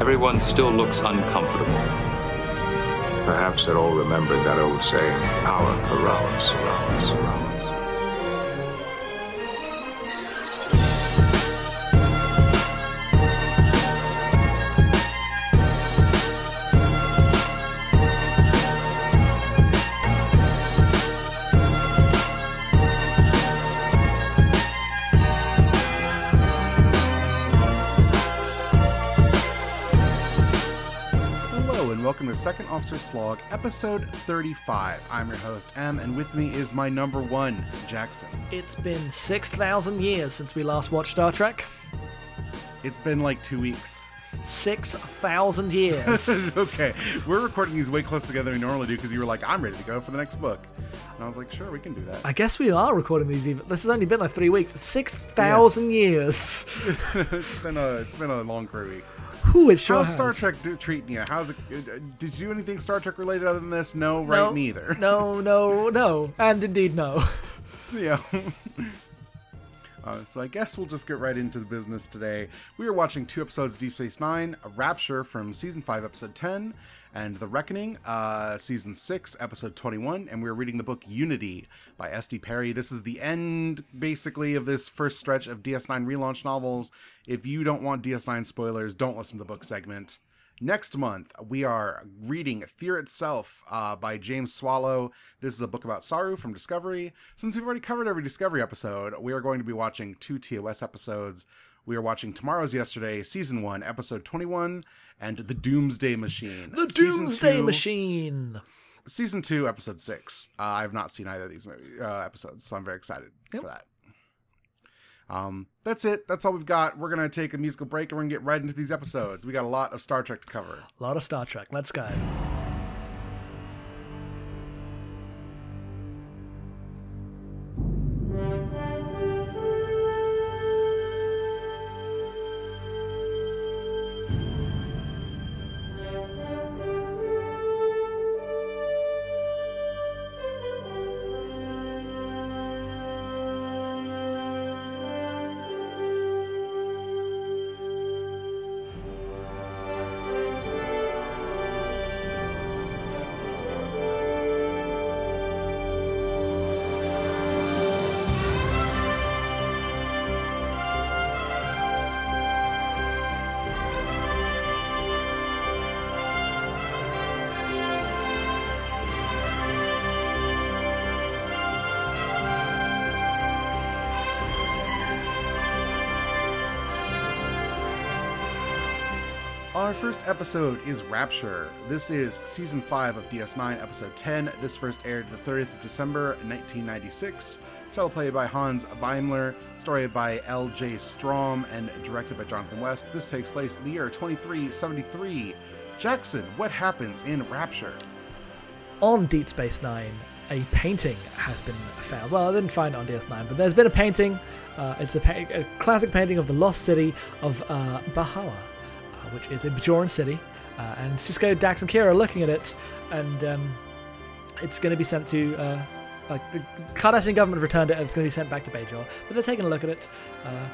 Everyone still looks uncomfortable. Perhaps they're all remembering that old saying, power corrupts, corrupts, corrupts. Hello and welcome to Second Officer Slog, episode 35. I'm your host, M, and with me is my number one, Jackson. It's been 6,000 years since we last watched Star Trek. It's been like two weeks. 6,000 years. okay, we're recording these way closer together than we normally do because you were like, I'm ready to go for the next book. And I was like, sure, we can do that. I guess we are recording these even. This has only been like three weeks. 6,000 years. it's been a it's been a long three weeks. Whew, it sure How's has. Star Trek do, treating you? How's it? uh, Did you do anything Star Trek related other than this? No, right? No, Neither. No, no, no. And indeed, no. yeah. Uh, so I guess we'll just get right into the business today. We are watching two episodes of Deep Space Nine: A Rapture from season five, episode ten, and The Reckoning, uh, season six, episode twenty-one. And we're reading the book Unity by S.D. Perry. This is the end, basically, of this first stretch of DS9 relaunch novels. If you don't want DS9 spoilers, don't listen to the book segment. Next month, we are reading Fear Itself uh, by James Swallow. This is a book about Saru from Discovery. Since we've already covered every Discovery episode, we are going to be watching two TOS episodes. We are watching Tomorrow's Yesterday, Season 1, Episode 21, and The Doomsday Machine. The Season Doomsday two- Machine. Season 2, Episode 6. Uh, I have not seen either of these movie, uh, episodes, so I'm very excited Yep. for that. Um, that's it. That's all we've got. We're going to take a musical break and we're going to get right into these episodes. We got a lot of Star Trek to cover. A lot of Star Trek. Let's go. Our first episode is Rapture. This is season 5 of DS9, episode 10. This first aired the 30th of December, 1996. Teleplay by Hans Beimler, story by L.J. Strom, and directed by Jonathan West. This takes place in the year 2373. Jackson, what happens in Rapture? on Deep Space Nine, a painting has been found. Well, I didn't find it on DS9, but there's been a painting. Uh, it's a, pa- a classic painting of the lost city of uh, B'hala, which is a Bajoran city. Uh, and Sisko, Dax, and Kira are looking at it, and um, it's going to be sent to. Uh, like the Cardassian government returned it, and it's going to be sent back to Bajor. But they're taking a look at it. Uh,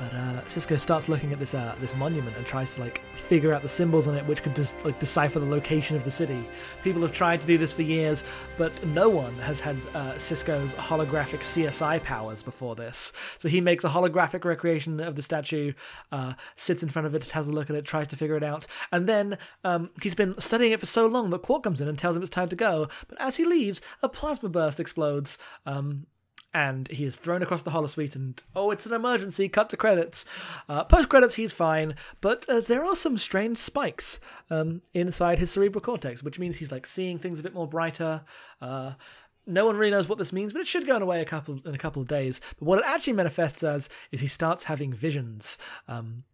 but uh, Sisko starts looking at this uh, this monument and tries to like figure out the symbols on it, which could just like decipher the location of the city. People have tried to do this for years, but no one has had uh, Sisko's holographic CSI powers before this. So he makes a holographic recreation of the statue, uh, sits in front of it, has a look at it, tries to figure it out, and then um, he's been studying it for so long that Quark comes in and tells him it's time to go. But as he leaves, a plasma burst explodes. Um, and he is thrown across the holosuite and oh it's an emergency cut to credits uh, post credits he's fine but uh, there are some strange spikes um, inside his cerebral cortex which means he's like seeing things a bit more brighter uh, no one really knows what this means, but it should go away a couple in a couple of days. But what it actually manifests as is he starts having visions. Um,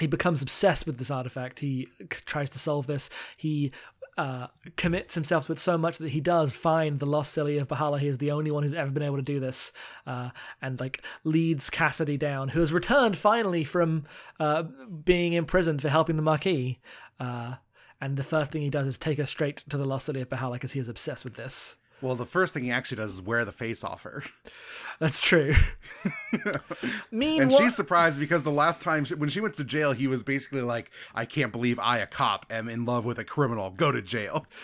he becomes obsessed with this artifact. He tries to solve this. He uh, commits himself to it so much that he does find the lost Cilly of B'hala. He is the only one who's ever been able to do this, uh, and like leads Cassidy down, who has returned finally from uh, being imprisoned for helping the Maquis. Uh, and the first thing he does is take her straight to the lost Cilly of B'hala because he is obsessed with this. Well, the first thing he actually does is wear the face off her. That's true. mean And she's surprised because the last time she, when she went to jail, he was basically like, "I can't believe I, a cop, am in love with a criminal. Go to jail."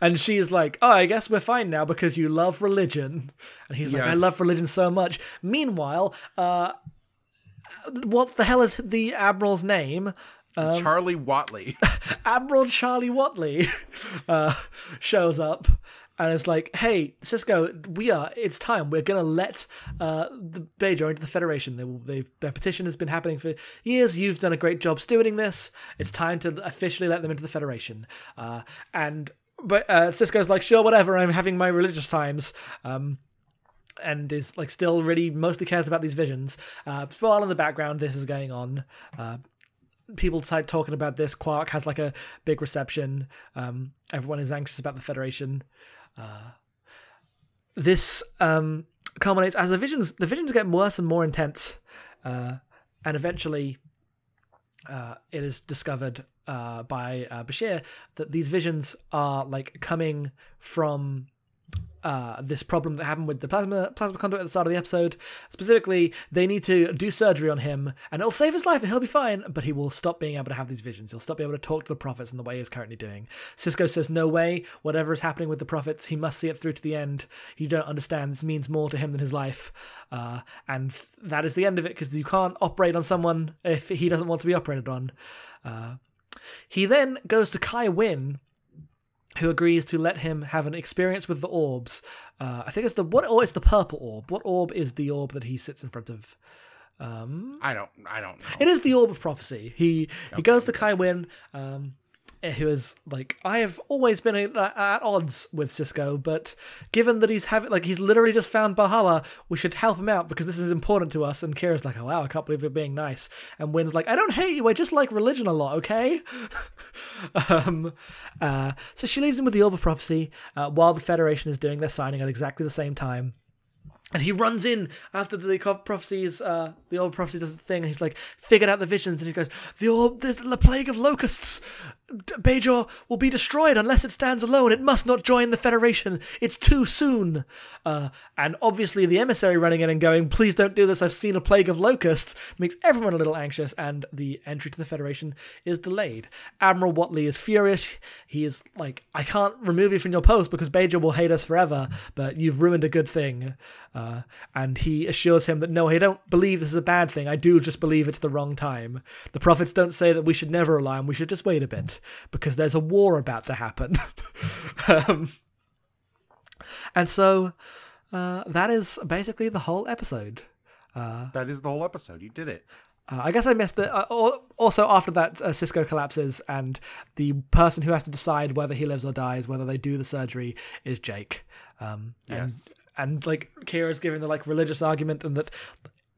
And she's like, "Oh, I guess we're fine now because you love religion." And he's like, "I love religion so much." Meanwhile, uh, what the hell is the admiral's name? Um, Charlie Whatley. Admiral Charlie Whatley uh, shows up and it's like, "Hey, Sisko, we are. It's time. We're gonna let uh, the Bajor into the Federation. They, their petition has been happening for years. You've done a great job stewarding this. It's time to officially let them into the Federation." Uh, and but uh, Sisko's like, "Sure, whatever. I'm having my religious times." Um, and is like still really mostly cares about these visions. Uh, while in the background, this is going on. Uh, people start talking about this. Quark has like a big reception. Um, everyone is anxious about the Federation. Uh, this um, culminates as the visions. The visions get worse and more intense, uh, and eventually, uh, it is discovered uh, by uh, Bashir that these visions are like coming from uh, this problem that happened with the plasma plasma conduit at the start of the episode. Specifically, they need to do surgery on him, and it'll save his life, and he'll be fine. But he will stop being able to have these visions. He'll stop being able to talk to the prophets in the way he's currently doing. Sisko says, "No way. Whatever is happening with the prophets, he must see it through to the end. You don't understand. This means more to him than his life, uh, and that is the end of it because you can't operate on someone if he doesn't want to be operated on." Uh, he then goes to Kai Winn, who agrees to let him have an experience with the orbs. Uh, I think it's the what? Or it's the purple orb. What orb is the orb that he sits in front of? Um, I don't. I don't know. it is the orb of prophecy. He he goes to Kai Winn, um, who is like I have always been at, at odds with Sisko, but given that he's having like he's literally just found B'hala, we should help him out because this is important to us. And Kira's like, oh wow, I can't believe you're being nice. And Winn's like, I don't hate you, I just like religion a lot, okay? um, uh, so she leaves him with the of prophecy uh, while the Federation is doing their signing at exactly the same time. And he runs in after the prophecies, uh, the old prophecy does the thing, and he's like, figured out the visions, and he goes, the the, the plague of locusts. Bajor will be destroyed unless it stands alone. It must not join the Federation. It's too soon. Uh, and obviously, the emissary running in and going, please don't do this. I've seen a plague of locusts, makes everyone a little anxious, and the entry to the Federation is delayed. Admiral Whatley is furious. He is like, I can't remove you from your post because Bajor will hate us forever, but you've ruined a good thing. Uh, and he assures him that no, I don't believe this is a bad thing. I do just believe it's the wrong time. The prophets don't say that we should never align. We should just wait a bit because there's a war about to happen. um, and so uh, that is basically the whole episode. That is the whole episode. You did it. Uh, I guess I missed it. Uh, also, after that, uh, Sisko collapses, and the person who has to decide whether he lives or dies, whether they do the surgery, is Jake. Um, and, Yes. and like Kira's giving the like religious argument, and that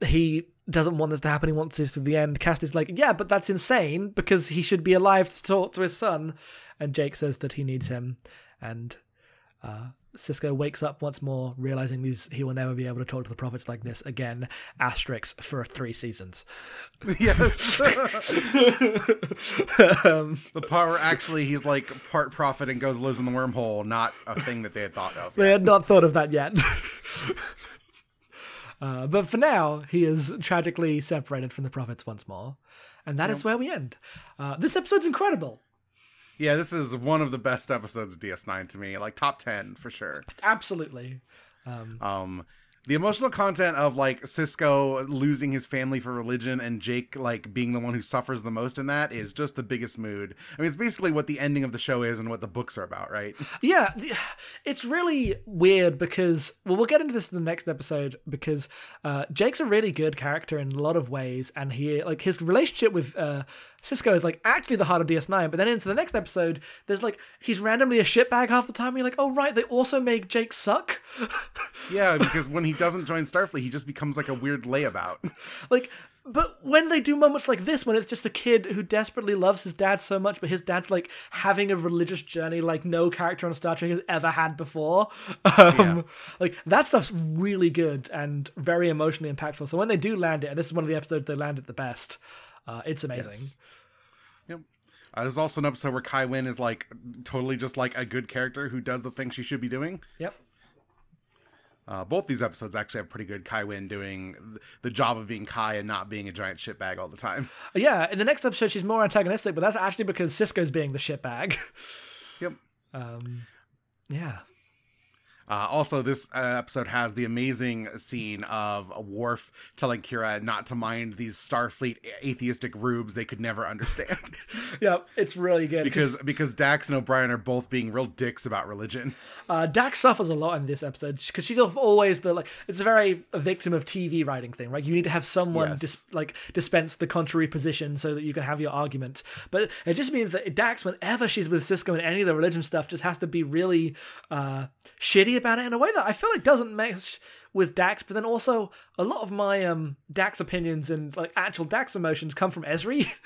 he doesn't want this to happen. He wants this to the end. Cassidy's like, yeah, but that's insane because he should be alive to talk to his son. And Jake says that he needs him, and uh, Sisko wakes up once more, realizing these he will never be able to talk to the prophets like this again. Asterix for three seasons. Yes. um, the part where actually he's like part prophet and goes lives in the wormhole, not a thing that they had thought of. they had not thought of that yet. uh, but for now, he is tragically separated from the prophets once more. And that is where we end. Uh, this episode's incredible. Yeah, this is one of the best episodes of DS9 to me. Like top 10 for sure. Absolutely. Um the emotional content of like Sisko losing his family for religion and Jake like being the one who suffers the most in that is just the biggest mood. I mean, it's basically what the ending of the show is and what the books are about, right? Yeah, it's really weird because well, we'll get into this in the next episode because uh, Jake's a really good character in a lot of ways, and he like his relationship with uh, Sisko is like actually the heart of DS9. But then into the next episode, there's like he's randomly a shitbag half the time. And you're like, oh right, they also make Jake suck. Yeah, because when he doesn't join Starfleet, he just becomes like a weird layabout. like but when they do moments like this when it's just a kid who desperately loves his dad so much but his dad's like having a religious journey like no character on star trek has ever had before um, Yeah. like that stuff's really good and very emotionally impactful so when they do land it and this is one of the episodes they land it the best uh, it's amazing Yes. Uh, there's also an episode where Kai Winn is like totally just like a good character who does the thing she should be doing. yep Uh, both these episodes actually have pretty good Kai Winn doing th- the job of being Kai and not being a giant shitbag all the time. Yeah, in the next episode, she's more antagonistic, but that's actually because Sisko's being the shitbag. Yep. Um, yeah. Uh, also, this uh, episode has the amazing scene of a Worf telling Kira not to mind these Starfleet atheistic rubes they could never understand, Yeah, it's really good. because because Dax and O'Brien are both being real dicks about religion. Uh, Dax suffers a lot in this episode because she's always the like. It's a very a victim of TV writing thing, right? You need to have someone Yes. dis- like dispense the contrary position so that you can have your argument. But it just means that Dax, whenever she's with Sisko and any of the religion stuff, just has to be really uh, shitty about it in a way that I feel like doesn't mesh with Dax. But then also a lot of my um Dax opinions and like actual Dax emotions come from Ezri.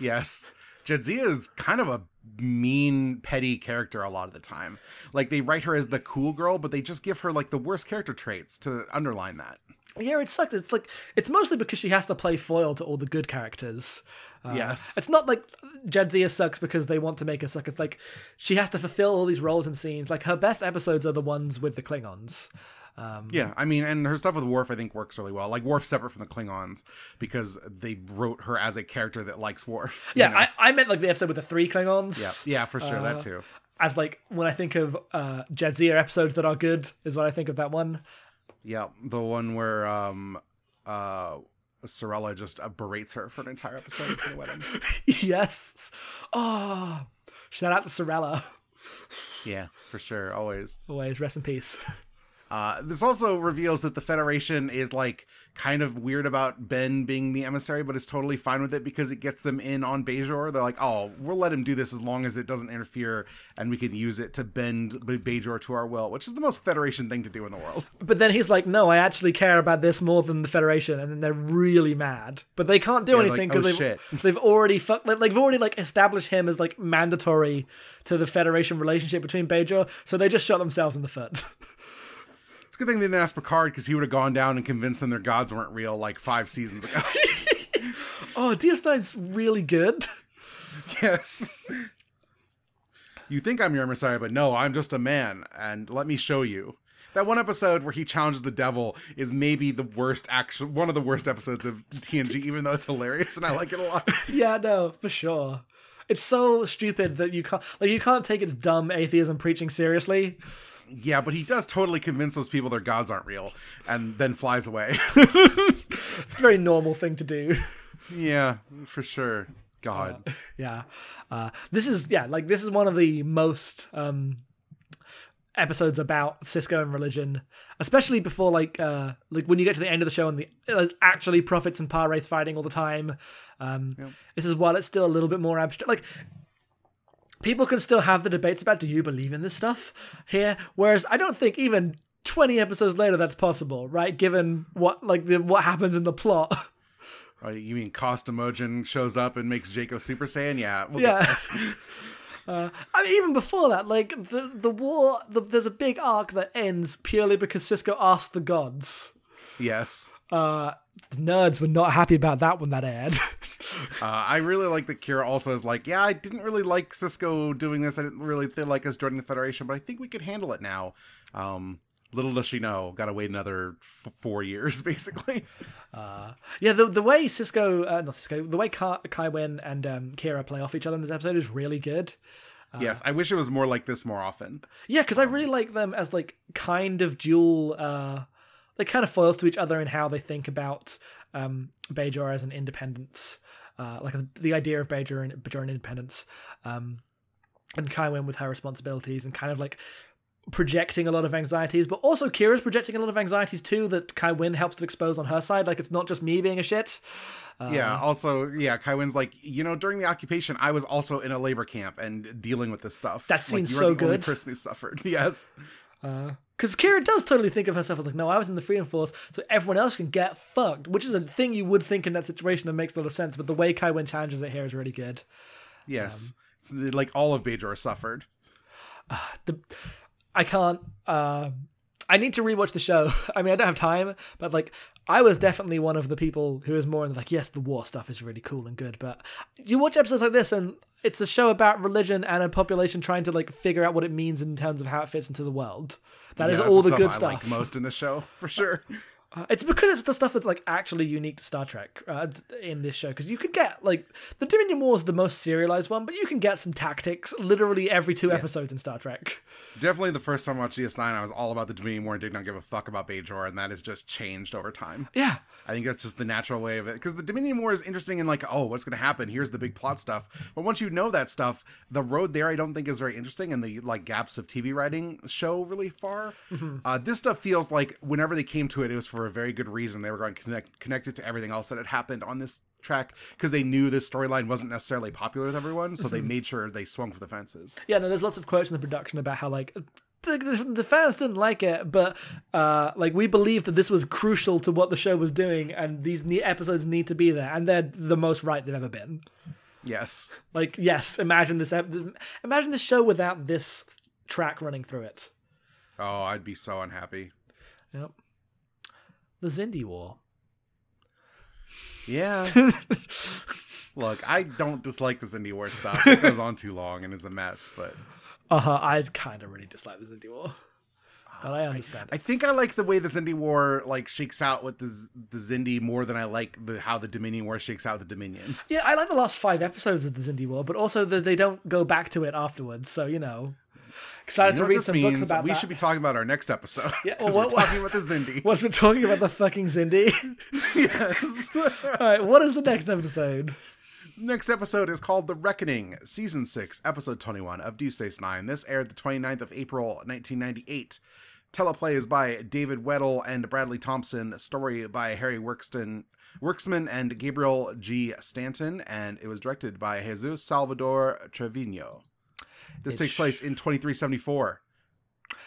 Yes. Jadzia is kind of a mean, petty character a lot of the time. Like they write her as the cool girl, but they just give her like the worst character traits to underline that. Yeah, it sucks. It's like it's mostly because she has to play foil to all the good characters. Uh, Yes. it's not like Jadzia sucks because they want to make her suck. It's like she has to fulfill all these roles and scenes. Like her best episodes are the ones with the Klingons. Um, Yeah, I mean, and her stuff with Worf I think works really well. Like Worf separate from the Klingons because they wrote her as a character that likes Worf. you yeah. know? I, I meant like the episode with the three Klingons. yeah, yeah, for sure, Uh, that too. As like when I think of uh, Jadzia episodes that are good is what I think of that one. Yeah, the one where um uh Sirella just berates her for an entire episode for the wedding. yes. Oh, shout out to Sirella. Yeah, for sure, always. Always rest in peace. Uh, this also reveals that the Federation is like kind of weird about Ben being the emissary, but is totally fine with it because it gets them in on Bajor. They're like, "Oh, we'll let him do this as long as it doesn't interfere, and we can use it to bend B- Bajor to our will," which is the most Federation thing to do in the world. But then he's like, "No, I actually care about this more than the Federation," and then they're really mad. But they can't do Yeah, anything like, because "Oh, they've they've already fuck, like, they've already like established him as like mandatory to the Federation relationship between Bajor. So they just shot themselves in the foot. Good thing they didn't ask Picard because he would have gone down and convinced them their gods weren't real like five seasons ago. oh, DS9's really good. yes. You think I'm your emissary, but no, I'm just a man, and let me show you. That one episode where he challenges the devil is maybe the worst actual one of the worst episodes of TNG, even though it's hilarious and I like it a lot. yeah, no, for sure. It's so stupid that you can't like you can't take its dumb atheism preaching seriously. Yeah, but he does totally convince those people their gods aren't real, and then flies away. Very normal thing to do. yeah, for sure. God. yeah uh, this is yeah like this is one of the most um episodes about sisko and religion especially before like uh like when you get to the end of the show and the there's actually prophets and Pah-wraiths fighting all the time um this is while it's still a little bit more abstract like people can still have the debates about do you believe in this stuff here whereas i don't think even 20 episodes later that's possible right given what like the what happens in the plot Oh, you mean Kosst Amojan shows up and makes Jaco Super Saiyan? Yeah. we'll Yeah. Uh, I mean, even before that, like the the war, the, there's a big arc that ends purely because Sisko asked the gods. Yes. Uh, the nerds were not happy about that when that aired. Uh, I really like that Kira also is like, yeah, I didn't really like Sisko doing this. I didn't really feel like us joining the Federation, but I think we could handle it now. Um, little does she know, got to wait another f- four years, basically. yeah, the the way Sisko, uh, not Sisko, the way Ka- Kai Winn and um, Kira play off each other in this episode is really good. yes, I wish it was more like this more often. Yeah, because I really like them as like kind of dual, uh, like kind of foils to each other in how they think about um, Bajor as an independence, uh, like the idea of Bajor and Bajor and independence, um, and Kai Winn with her responsibilities and kind of like projecting a lot of anxieties, but also Kira's projecting a lot of anxieties too that Kai helps to expose on her side. Like it's not just me being a shit. yeah, also, yeah, Kai Winn's like, you know, during the occupation, I was also in a labor camp and dealing with this stuff. That like, seems are so the only good. person who suffered. Yes. Because Kira does totally think of herself as like, no, I was in the Freedom Force, so everyone else can get fucked, which is a thing you would think in that situation that makes a lot of sense. But the way Kai Winn challenges it here is really good. Yes. it's, like all of Bajor suffered. Uh, The I can't. Uh, I need to rewatch the show. I mean, I don't have time, but like, I was definitely one of the people who was more in like, yes, the war stuff is really cool and good, but you watch episodes like this and it's a show about religion and a population trying to like figure out what it means in terms of how it fits into the world. That is Yeah, all the good I stuff. like most in the show for sure. Uh, It's because it's the stuff that's like actually unique to Star Trek uh, in this show. Because you can get like the Dominion War is the most serialized one, but you can get some tactics literally every two episodes in Star Trek. Definitely the first time I watched DS9, I was all about the Dominion War and did not give a fuck about Bajor, and that has just changed over time. Yeah, I think that's just the natural way of it. Because the Dominion War is interesting in like, oh, what's going to happen? Here's the big plot stuff. But once you know that stuff, the road there I don't think is very interesting, and the like gaps of TV writing show really far. Uh, this stuff feels like whenever they came to it, it was for a very good reason. They were going to connect connect it to everything else that had happened on this track because they knew this storyline wasn't necessarily popular with everyone, so they made sure they swung for the fences. yeah. No, there's lots of quotes in the production about how like. The, the, the fans didn't like it, but uh, like we believed that this was crucial to what the show was doing, and these ne- episodes need to be there, and they're the most right they've ever been. Yes. Like, yes, imagine this. ep- Imagine this show without this track running through it. Oh, I'd be so unhappy. Yep. The Xindi War. Yeah. Look, I don't dislike this indie war stuff. It goes on too long and is a mess, but Uh huh. I kind of really dislike the Xindi War, but I understand I it. think I like the way this indie war like shakes out with the Z- the Xindi more than I like the how the Dominion war shakes out with the Dominion. Yeah, I like the last five episodes of the Xindi War, but also that they don't go back to it afterwards. So you know, excited You to read some books about We that. should be talking about our next episode. Yeah, well, we're what- talking about the Xindi. Once we're talking about the fucking Xindi. yes. All right, what is the next episode? Next episode is called The Reckoning, Season 6, Episode 21 of Deep Space Nine. This aired the 29th of April, 1998. Teleplay is by David Weddle and Bradley Thompson. Story by Harry Workston, Werksman and Gabriel G. Stanton. And it was directed by Jesus Salvador Trevino. This It takes sh- place in 2374.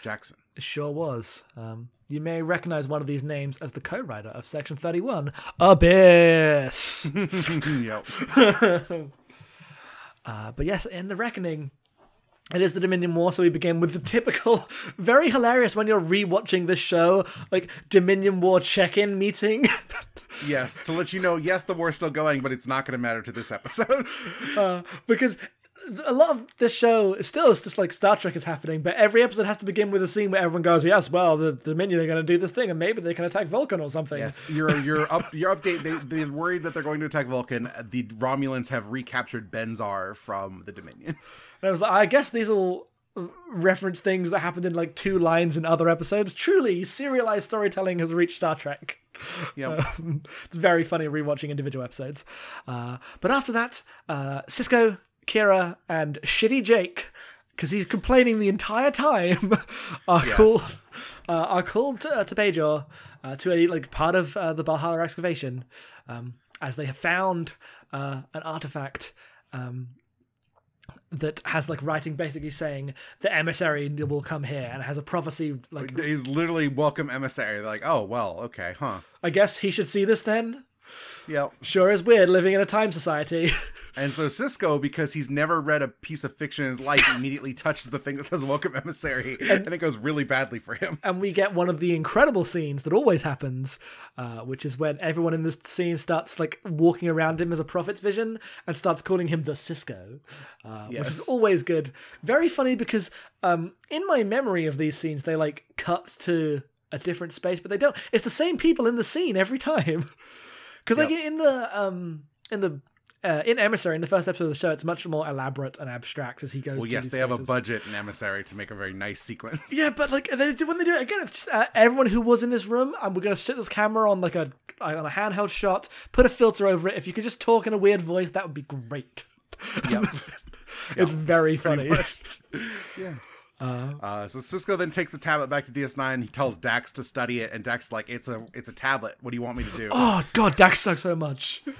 Jackson. It sure was. Um, you may recognize one of these names as the co-writer of Section 31, Abyss. yep. Uh, but yes, in the reckoning, it is the Dominion War, so we begin with the typical, very hilarious when you're rewatching the show, like Dominion War check-in meeting. Yes, to let you know, yes, the war's still going, but it's not going to matter to this episode. uh, because a lot of this show is still is just like Star Trek is happening, but every episode has to begin with a scene where everyone goes, "Yes, well, the Dominion are going to do this thing, and maybe they can attack Vulcan or something." Yes, your your up your update. They they're worried that they're going to attack Vulcan. The Romulans have recaptured Benzar from the Dominion. And I was like, I guess these will reference things that happened in like two lines in other episodes. Truly, serialized storytelling has reached Star Trek. Yep. Um, it's very funny rewatching individual episodes. Uh, but after that, uh, Sisko, Kira, and Shitty Jake, because he's complaining the entire time, are Yes. called uh, are called to, to Bajor uh, to a like part of uh, the Valhalla excavation, um, as they have found uh, an artifact. Um, that has like writing basically saying the emissary will come here and has a prophecy like He's literally welcome emissary. They're like, oh well, okay, huh? I guess he should see this then. Yep. Sure is weird living in a time society. And so Sisko, because he's never read a piece of fiction in his life, immediately touches the thing that says "Welcome Emissary," and it goes really badly for him. and we get one of the incredible scenes that always happens, uh, which is when everyone in this scene starts like walking around him as a prophet's vision and starts calling him the Sisko, uh, which is always good. Very funny because um, in my memory of these scenes, they like cut to a different space, but they don't. It's the same people in the scene every time. Because like in the um in the uh, in Emissary, in the first episode of the show, it's much more elaborate and abstract as he goes. Well, yes, they have a budget in Emissary to make a very nice sequence. Yeah, but like they do, when they do it again, it's just uh, everyone who was in this room, and we're gonna sit this camera on like a on a handheld shot, put a filter over it. If you could just talk in a weird voice, that would be great. Yep. it's very funny. yeah. Uh, so Sisko then takes the tablet back to DS9. He tells Dax to study it, and Dax like, "It's a, it's a tablet. What do you want me to do?" Oh god, Dax sucks so much.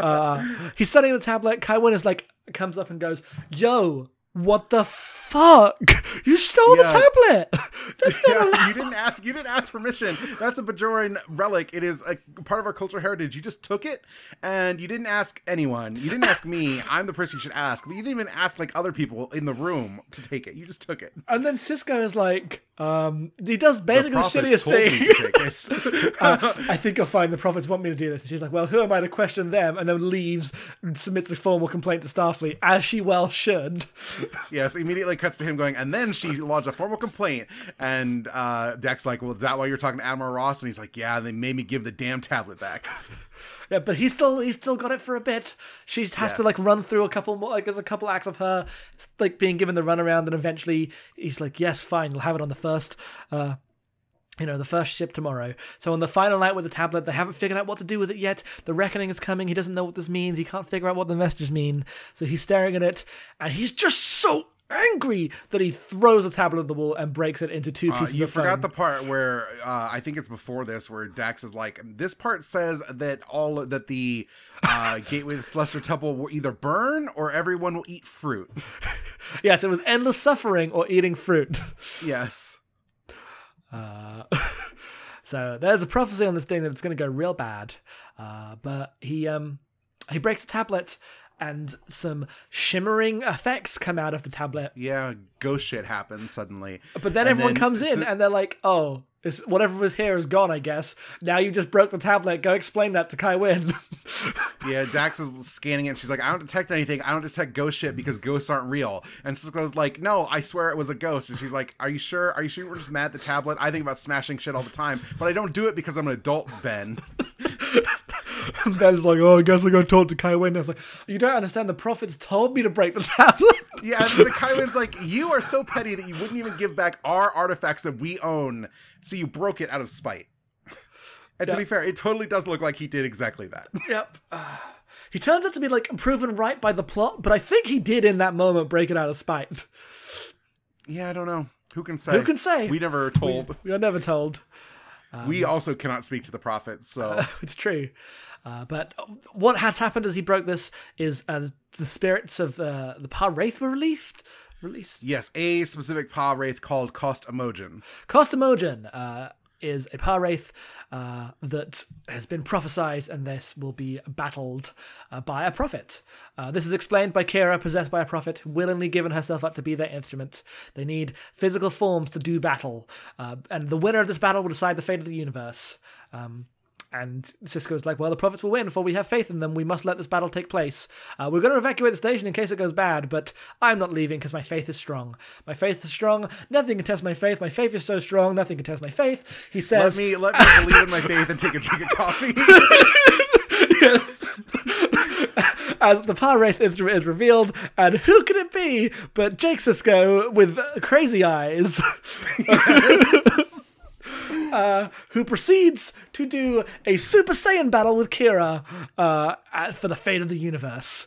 Uh, he's studying the tablet. Kai Kaiwan is like comes up and goes, "Yo, what the fuck! You stole Yeah. the tablet. That's not Yeah, allowed. you didn't ask. You didn't ask permission. That's a Bajoran relic. It is a part of our cultural heritage. You just took it, and you didn't ask anyone. You didn't ask me. I'm the person you should ask. But you didn't even ask like other people in the room to take it. You just took it. And then Sisko is like, um, he does basically the, prophets shittiest thing. to take it. uh, I think I'll find the prophets want me to do this. And she's like, well, who am I to question them? And then leaves, and submits a formal complaint to Starfleet, as she well should. yes, immediately cuts to him going, and then she lodged a formal complaint. And uh, Dax's like, "Well, is that why you're talking to Admiral Ross?" And he's like, "Yeah, they made me give the damn tablet back." Yeah, but he's still he's still got it for a bit. She has to like run through a couple more like there's a couple acts of her like being given the runaround, and eventually he's like, "Yes, fine, we'll have it on the first, uh, you know, the first ship tomorrow." So on the final night with the tablet, they haven't figured out what to do with it yet. The reckoning is coming. He doesn't know what this means. He can't figure out what the messages mean. So he's staring at it, and he's just so angry that he throws the tablet at the wall and breaks it into two Uh, pieces you of forgot the part where uh, I think it's before this, where Dax is like, "This part says that all that the uh, Gateway to Celestial Temple will either burn or everyone will eat fruit." Yes, it was endless suffering or eating fruit. Yes. Uh, so there's a prophecy on this thing that it's going to go real bad. Uh, but he um he breaks a tablet, and some shimmering effects come out of the tablet. Yeah, ghost shit happens suddenly. But then And everyone then- comes in, and they're like, "Oh." It's, whatever was here is gone, I guess. Now you just broke the tablet. Go explain that to Kai Winn. Yeah, Dax is scanning it. She's like, I don't detect anything. I don't detect ghost shit because ghosts aren't real. And Sisko's like, No, I swear it was a ghost. And she's like, Are you sure? Are you sure we're just mad at the tablet? I think about smashing shit all the time, but I don't do it because I'm an adult, Ben. Ben's like, "Oh, I guess I got told to Kai Winn." I was like, "You don't understand. The prophets told me to break the tablet." Yeah, and the Kai Winn's like, You are so petty that you wouldn't even give back our artifacts that we own, so you broke it out of spite. And to be fair, it totally does look like he did exactly that. Yep. Uh, he turns out to be like proven right by the plot, but I think he did in that moment break it out of spite. yeah, I don't know. Who can say? Who can say? We never told. We are never told. We also cannot speak to the prophets, so It's true. Uh, but what has happened as he broke this is uh, the spirits of uh, the Pah-wraith were released. Released. yes, a specific Pah-wraith called Kosst Amojan. Costamogen uh, is a Pah-wraith uh, that has been prophesied, and this will be battled uh, by a prophet. Uh, this is explained by Kira, possessed by a prophet, willingly given herself up to be their instrument. They need physical forms to do battle, uh, and the winner of this battle will decide the fate of the universe. Um, and Sisko's like, well, the prophets will win, for we have faith in them. We must let this battle take place. Uh, we're going to evacuate the station in case it goes bad, but I'm not leaving because my faith is strong. My faith is strong. Nothing can test my faith. My faith is so strong. Nothing can test my faith. He says, Let me let me believe in my faith and take a drink of coffee. yes. as the Pah-wraith instrument is revealed, and who could it be but Jake Sisko with crazy eyes? uh, who proceeds to do a Super Saiyan battle with Kira uh, at- for the fate of the universe.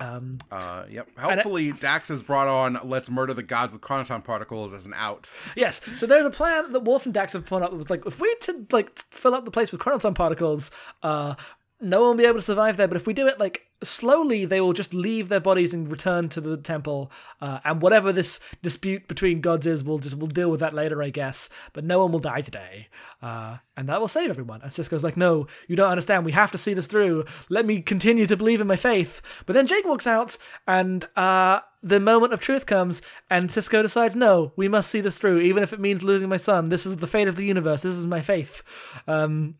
Um, Uh, yep. Hopefully, Dax has brought on "Let's murder the gods with chronoton particles" as an out. Yes, so there's a plan that Worf and Dax have put up that was like, if we to like fill up the place with chronoton particles, uh, no one will be able to survive there. But if we do it like slowly, they will just leave their bodies and return to the temple. Uh, and whatever this dispute between gods is, we'll just we'll deal with that later, I guess. But no one will die today, uh, and that will save everyone. And Sisko's like, no, you don't understand. We have to see this through. Let me continue to believe in my faith. But then Jake walks out, and uh, the moment of truth comes, and Sisko decides, no, we must see this through, even if it means losing my son. This is the fate of the universe. This is my faith. Um,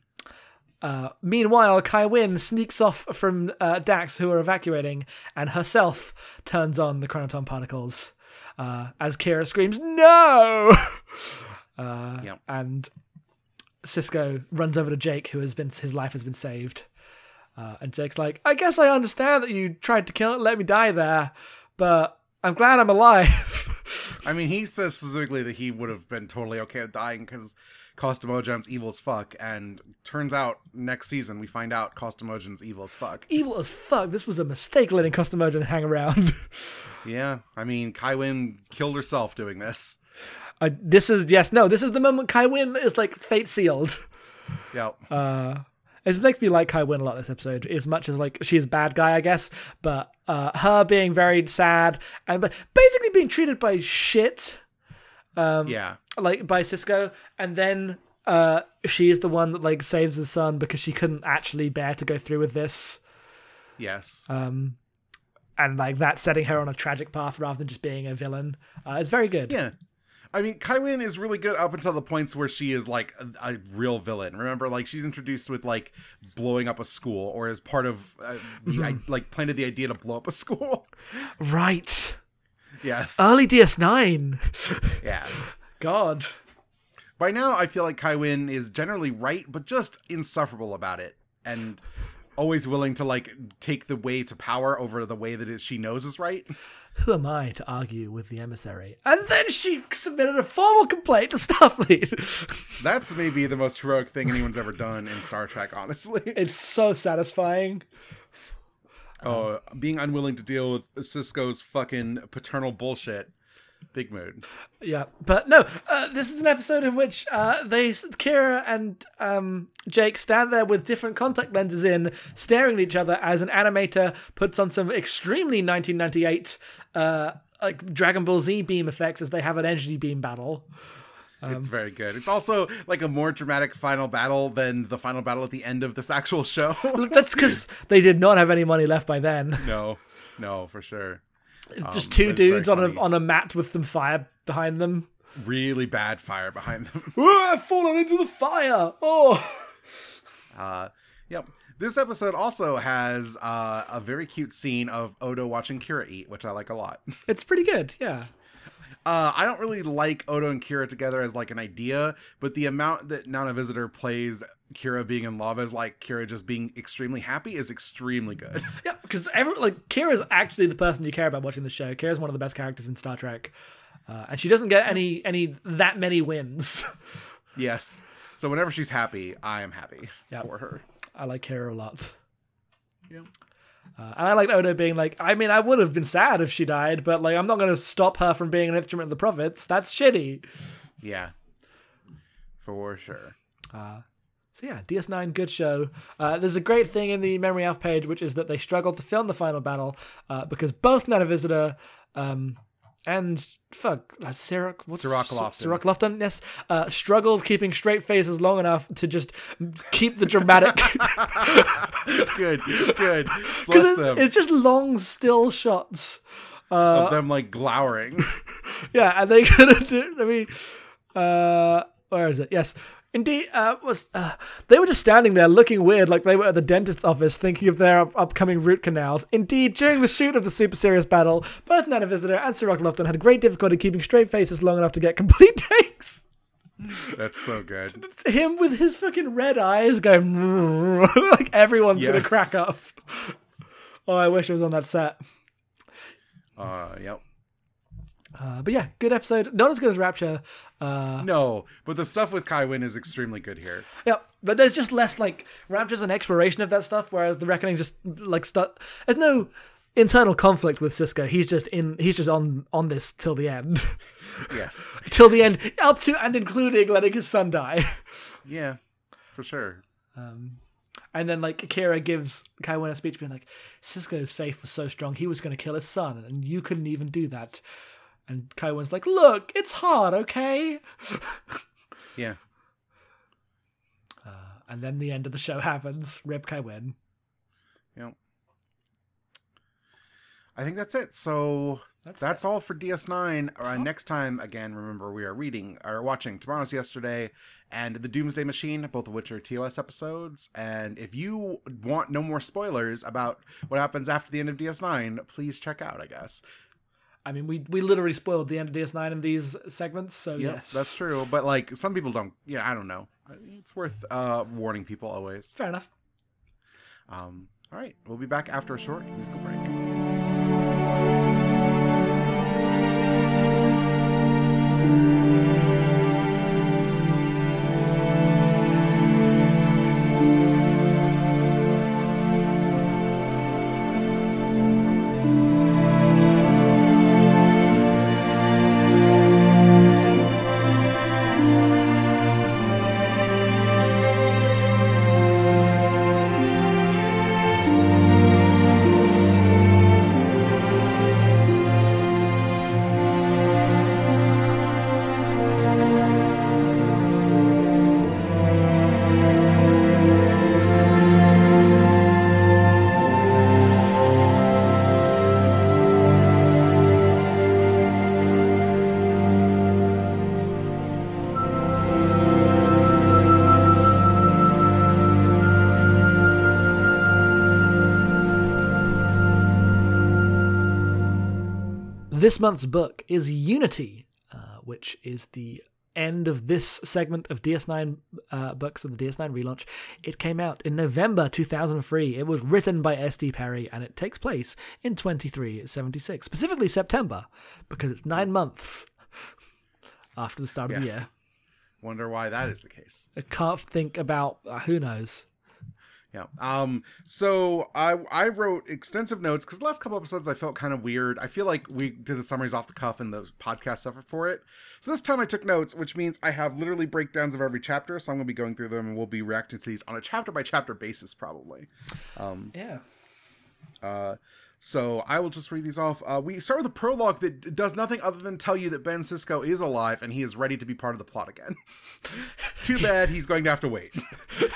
uh, meanwhile, Kai Winn sneaks off from uh, Dax, who are evacuating, and herself turns on the chronoton particles uh, as Kira screams, "No!" Uh, Yep. And Sisko runs over to Jake, who has been his life has been saved. Uh, and Jake's like, "I guess I understand that you tried to kill it, let me die there, but I'm glad I'm alive." I mean, he says specifically that he would have been totally okay with dying because Kosst Amojan's evil as fuck. And turns out next season we find out Kosst Amojan's evil as fuck. Evil as fuck. This was a mistake letting Kosst Amojan hang around. Yeah, I mean, Kai Winn killed herself doing this. Uh, this is yes, no. This is the moment Kai Winn is like fate sealed. Yeah. Uh, It makes me like Kai Winn a lot this episode, as much as like she's a bad guy, I guess. But uh, her being very sad and but basically being treated by shit, yeah. like by Sisko, and then uh, she is the one that like saves his son because she couldn't actually bear to go through with this, Yes. um, and like that setting her on a tragic path rather than just being a villain. Uh, it's very good. Yeah. I mean, Kai Winn is really good up until the points where she is like a, a real villain. Remember, like she's introduced with like blowing up a school, or as part of uh, the, I, like planted the idea to blow up a school. Right. Yes. Early DS9. yeah. God. By now, I feel like Kai Winn is generally right, but just insufferable about it, and always willing to like take the way to power over the way that it, she knows is right. Who am I to argue with the emissary? And then she submitted a formal complaint to Starfleet. That's maybe the most heroic thing anyone's ever done in Star Trek. Honestly, it's so satisfying. Oh, being unwilling to deal with Sisko's fucking paternal bullshit. Big mood. Yeah, but no, uh, this is an episode in which uh, they, Kira and um, Jake, stand there with different contact lenses in, staring at each other as an animator puts on some extremely 1998 uh, like Dragon Ball Z beam effects as they have an energy beam battle. It's very good. It's also like a more dramatic final battle than the final battle at the end of this actual show. That's because they did not have any money left by then. no, no, for sure. Just Um, two but it's very dudes on a on a mat with some fire behind them. Really bad fire behind them. I've fallen into the fire. Oh. Uh, yep. This episode also has uh, a very cute scene of Odo watching Kira eat, which I like a lot. It's pretty good, yeah. Uh, I don't really like Odo and Kira together as like an idea, but the amount that Nana Visitor plays Kira being in love as like Kira just being extremely happy is extremely good. Yeah, because every like Kira's actually the person you care about watching the show. Kira's one of the best characters in Star Trek, uh, and she doesn't get any any that many wins. yes. So whenever she's happy, I am happy Yep. for her. I like Kira a lot, Yeah. Uh, and I like Odo being like, I mean, I would have been sad if she died, but like, I'm not going to stop her from being an instrument of the prophets. That's shitty. Yeah. For sure. So yeah, DS9, good show. Uh, there's a great thing in the Memory Alpha page, which is that they struggled to film the final battle uh, because both Nana Visitor um, and fuck, uh, Cirroc, what's Cirroc Lofton. Cirroc Lofton, yes, uh, struggled keeping straight faces long enough to just keep the dramatic. Good. Good. Bless it's, them. it's just long still shots. of them like glowering. Yeah, and they couldn't do. I mean, uh, where is it? Yes, indeed. Uh, was uh, they were just standing there looking weird, like they were at the dentist's office, thinking of their up- upcoming root canals. Indeed, during the shoot of the super serious battle, both Nana Visitor and Cirroc Lofton had great difficulty keeping straight faces long enough to get complete takes. That's so good. Him with his fucking red eyes going like everyone's gonna crack up. Oh, I wish I was on that set. Uh, yep. Uh, but yeah, good episode. Not as good as Rapture. Uh, No, but the stuff with Kai Winn is extremely good here. Yeah, but there's just less like Rapture's an exploration of that stuff, whereas the Reckoning just like stuff. There's no internal conflict with Sisko. He's just in. He's just on on this till the end, Yes. till the end, up to and including letting his son die. Yeah, for sure. And then like Kira gives Kai Winn a speech being like, Sisko's faith was so strong he was going to kill his son, and you couldn't even do that. And Kai Winn's like, look, it's hard, okay. Yeah. And then the end of the show happens. Rip Kai Winn. Yep. I think that's it. So that's, all for DS9. Uh, next time, again, remember we are reading or watching Tomorrow's Yesterday and The Doomsday Machine, both of which are TOS episodes. And if you want no more spoilers about what happens after the end of DS9, please check out, I guess. I mean, we we literally spoiled the end of DS9 in these segments, so Yep, yes, that's true. But like some people don't. Yeah, I don't know. It's worth uh, warning people always. fair enough. Um, all right, we'll be back after a short musical break. This month's book is Unity, uh, which is the end of this segment of DS9 uh, books of the DS9 relaunch. It came out in November 2003. It was written by S.D. Perry and it takes place in 2376, specifically September, because it's nine months after the start of the year. Wonder why that is the case. I can't think about uh, who knows. Yeah. Um. So I I wrote extensive notes because the last couple episodes I felt kind of weird. I feel like we did the summaries off the cuff and the podcast suffered for it. So this time I took notes, which means I have literally breakdowns of every chapter. So I'm gonna be going through them and we'll be reacting to these on a chapter by chapter basis probably. Um, Yeah. Uh. So I will just read these off. Uh, we start with a prologue that d- does nothing other than tell you that Ben Sisko is alive and he is ready to be part of the plot again. Too bad he's going to have to wait.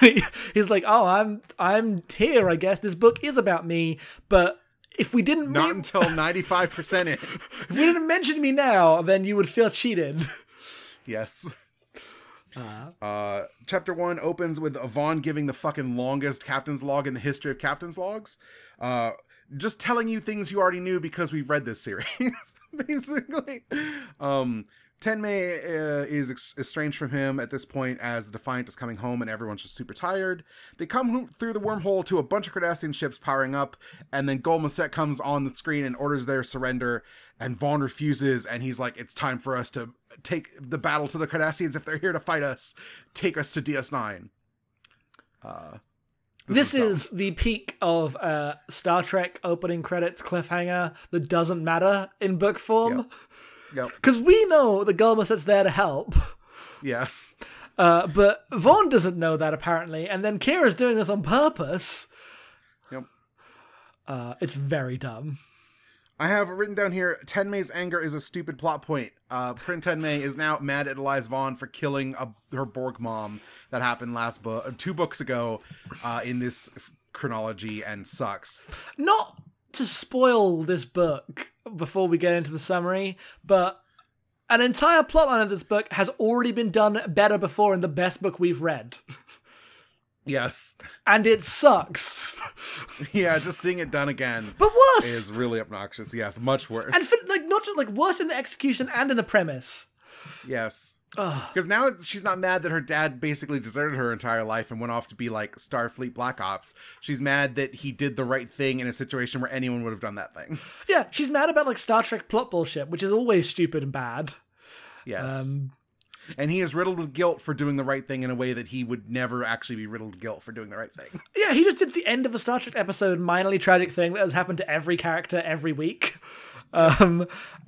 He's like, "Oh, I'm I'm here. I guess this book is about me, but if we didn't Not re- until 95% in. if we didn't mention me now, then you would feel cheated." Yes. Uh, chapter one opens with Vaughn giving the fucking longest captain's log in the history of captain's logs. Uh, just telling you things you already knew because we've read this series, basically. Um, Tenmei uh, is estranged from him at this point as the Defiant is coming home and everyone's just super tired. They come through the wormhole to a bunch of Cardassian ships powering up, and then Gul Macet comes on the screen and orders their surrender, and Vaughn refuses, and he's like, It's time for us to take the battle to the Cardassians if they're here to fight us. Take us to DS9. Uh, This is the peak of uh, Star Trek opening credits cliffhanger that doesn't matter in book form. Yep. Because we know the Gul Macet's there to help, Yes. uh, but Vaughn doesn't know that apparently, and then Kira's doing this on purpose. Yep. Uh, it's very dumb. I have written down here Tenmei's anger is a stupid plot point. Uh, Prynn Tenmei is now mad at Elias Vaughn for killing a, her Borg mom that happened last book, two books ago uh, in this chronology and sucks. Not to spoil this book before we get into the summary, but an entire plotline of this book has already been done better before in the best book we've read. Yes. And it sucks. Yeah, just seeing it done again but worse. is really obnoxious. Yes, much worse. and for, like not just like worse in the execution and in the premise. yes. Because now it's, she's not mad that her dad basically deserted her entire life and went off to be like Starfleet Black Ops. She's mad that he did the right thing in a situation where anyone would have done that thing. Yeah, she's mad about like Star Trek plot bullshit, which is always stupid and bad. Yes. Um, and he is riddled with guilt for doing the right thing in a way that he would never actually be riddled with guilt for doing the right thing. yeah, he just did the end of a Star Trek episode, minorly tragic thing that has happened to every character every week. Um,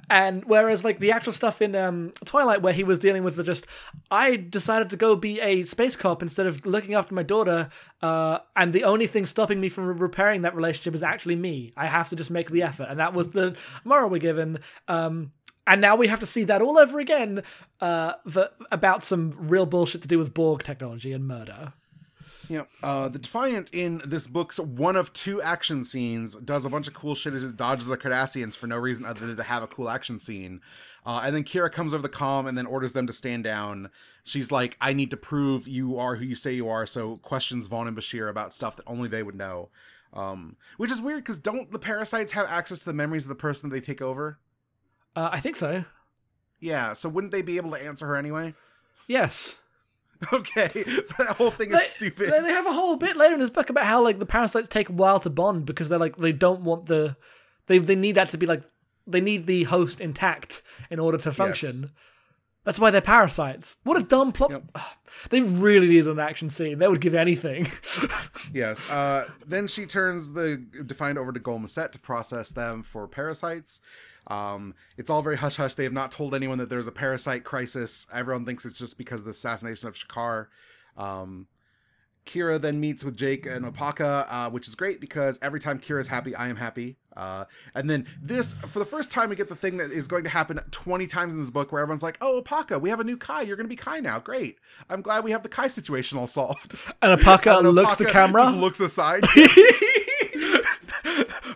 and whereas like the actual stuff in um, Twilight, where he was dealing with the just, I decided to go be a space cop instead of looking after my daughter, uh, and the only thing stopping me from repairing that relationship is actually me. I have to just make the effort, and that was the moral we're given. Um, and now we have to see that all over again uh, for, about some real bullshit to do with Borg technology and murder. Know, uh, the Defiant in this book's one of two action scenes does a bunch of cool shit as it dodges the Cardassians for no reason other than to have a cool action scene. Uh, and then Kira comes over the comm and then orders them to stand down. She's like, I need to prove you are who you say you are, so questions Vaughn and Bashir about stuff that only they would know. Um, which is weird because don't the parasites have access to the memories of the person that they take over? Uh, I think so. Yeah, so wouldn't they be able to answer her anyway? Yes. Okay, so that whole thing is They- stupid. They, they have a whole bit later in this book about how like the parasites take a while to bond because they're like they don't want the they they need that to be like they need the host intact in order to function. That's why they're parasites. What a dumb plot. They really need an action scene. They would give anything. Yes. Uh, then she turns the Defiant over to Gul Macet to process them for parasites. Um, it's all very hush hush. They have not told anyone that there's a parasite crisis. Everyone thinks it's just because of the assassination of Shakaar. Um, Kira then meets with Jake and Opaka, uh, which is great because every time Kira's happy, I am happy. Uh, and then this, for the first time, we get the thing that is going to happen 20 times in this book where everyone's like, oh, Opaka, we have a new Kai. You're going to be Kai now. Great. I'm glad we have the Kai situation all solved. and Opaka And looks to Opaka camera. Just looks aside.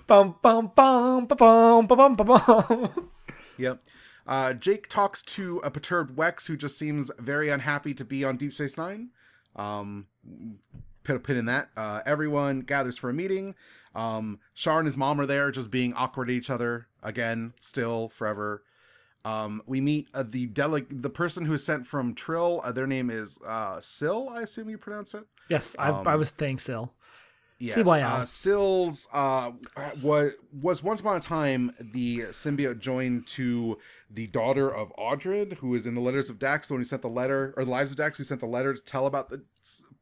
bum bum bum ba, bum ba, bum bum. Yep. Uh, Jake talks to a perturbed Wex who just seems very unhappy to be on Deep Space Nine. Um, put a pin in that. Uh, everyone gathers for a meeting. Um, Shar and his mom are there, just being awkward at each other again, still forever. Um, we meet uh, the dele- the person who is sent from Trill. Uh, their name is uh, Cyl, I assume you pronounce it. Yes, I, I was saying still. Yes, CYL. uh, Sills uh, was was once upon a time the symbiote joined to the daughter of Audrid, who is in the Letters of Dax, the one who sent the letter, or the Lives of Dax, who sent the letter to tell about the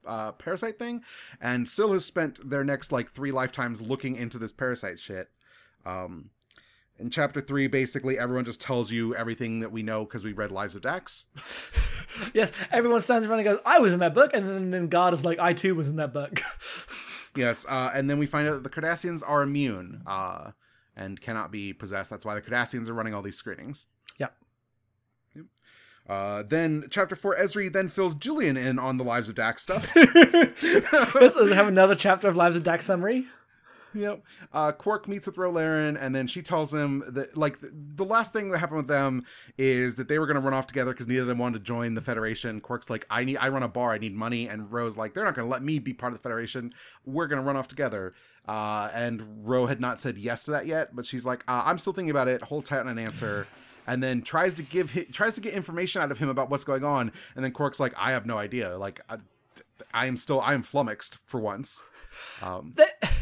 uh, parasite thing. And Cyl has spent their next like three lifetimes looking into this parasite shit. Um, in chapter three, basically everyone just tells you everything that we know because we read Lives of Dax. Yes, everyone stands around and goes, "I was in that book," and then, then Gard is like, "I too was in that book." Yes, uh, and then we find out that the Cardassians are immune uh, and cannot be possessed. That's why the Cardassians are running all these screenings. yep. Uh, then chapter four, Ezri then fills Julian in on the Lives of Dax stuff. Let's let's have another chapter of Lives of Dax summary. Yep. Uh, Quark meets with Ro Laren, and then she tells him that like the, the last thing that happened with them is that they were going to run off together because neither of them wanted to join the Federation. Quark's like, I need, I run a bar, I need money, and Ro's like, they're not going to let me be part of the Federation. We're going to run off together. Uh, and Ro had not said yes to that yet, but she's like, uh, I'm still thinking about it. Hold tight on an answer. And then tries to give hi- tries to get information out of him about what's going on, and then Quark's like, "I have no idea. Like, I, I am still I am flummoxed for once." Um, Th-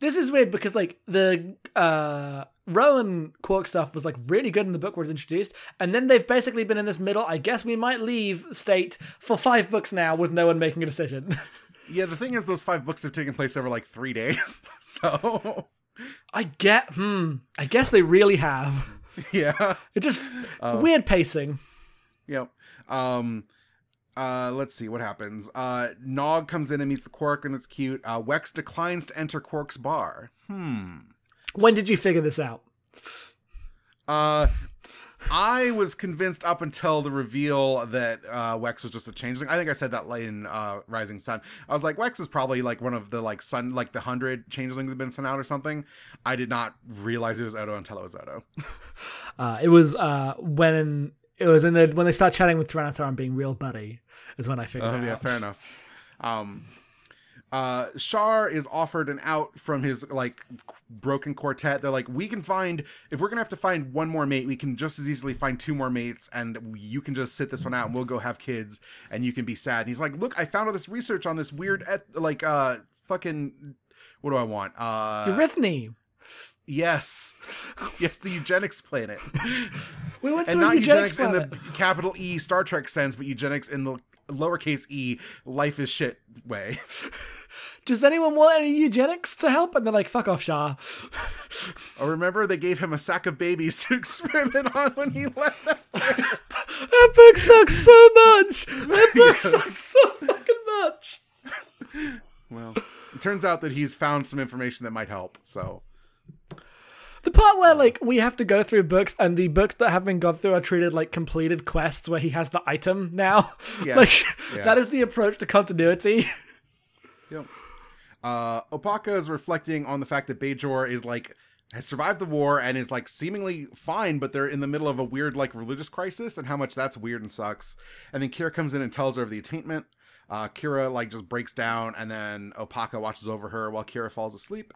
This is weird because like the uh Rowan Quark stuff was like really good in the book where it's introduced, and then they've basically been in this middle. I guess we might leave state for five books now with no one making a decision. Yeah, the thing is, those five books have taken place over like three days. So, I get, hmm. I guess they really have. yeah, It just weird pacing. yep. Um, uh, let's see what happens. Uh, Nog comes in and meets the Quark, and it's cute. Uh, Wex declines to enter Quark's bar. Hmm. When did you figure this out? Uh, I was convinced up until the reveal that uh, Wex was just a changeling. I think I said that late in uh, Rising Sun. I was like, Wex is probably like one of the like sun, like the hundred changelings that have been sent out or something. I did not realize it was Odo until it was Odo. Uh, it was uh when it was in the when they start chatting with Taran'atar and being real buddy is when I figured Oh it yeah, out. fair enough. Um, uh, Shar is offered an out from his like broken quartet. They're like, we can find if we're gonna have to find one more mate, we can just as easily find two more mates, and you can just sit this one out, and we'll go have kids, and you can be sad. And he's like, look, I found all this research on this weird, et- like, uh, fucking, what do I want? Uh, Eurythmy. Yes, yes, the eugenics planet, We went to and not eugenics, eugenics in the capital E Star Trek sense, but eugenics in the lowercase e life is shit way. Does anyone want any eugenics to help? And they're like, fuck off, Shar. Oh, remember they gave him a sack of babies to experiment on when he left. That That book sucks so much. That book sucks so fucking much. well, it turns out that he's found some information that might help. So The part where like we have to go through books and the books that have been gone through are treated like completed quests where he has the item now. Yes, like yeah. that is the approach to continuity. Yep. Uh, Opaka is reflecting on the fact that Bajor is like has survived the war and is like seemingly fine, but they're in the middle of a weird like religious crisis and how much that's weird and sucks. And then Kira comes in and tells her of the attainment. Uh, Kira like just breaks down, and then Opaka watches over her while Kira falls asleep.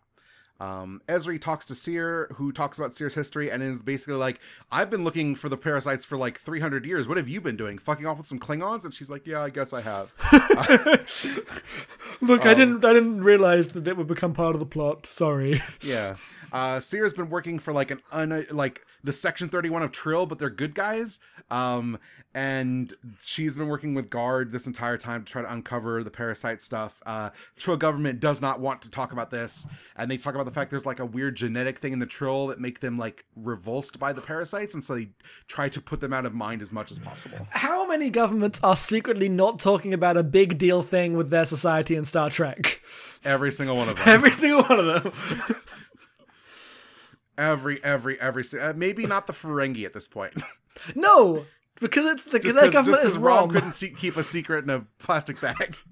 Um, Ezri talks to Seer, who talks about Seer's history and is basically like, I've been looking for the parasites for like 300 years. What have you been doing? Fucking off with some Klingons? And she's like, Yeah, I guess I have. Look, I didn't I didn't realize that it would become part of the plot. Sorry. Yeah. Uh Seer's been working for like an un like the section 31 of Trill, but they're good guys. Um and she's been working with Gard this entire time to try to uncover the parasite stuff. Uh Trill government does not want to talk about this. And they talk about the fact there's like a weird genetic thing in the Trill that make them like revulsed by the parasites, and so they try to put them out of mind as much as possible. How many governments are secretly not talking about a big deal thing with their society in Star Trek? Every single one of them. Every single one of them. every every every uh, maybe not the Ferengi at this point. No, because it's because just government is Rom wrong. couldn't see- keep a secret in a plastic bag.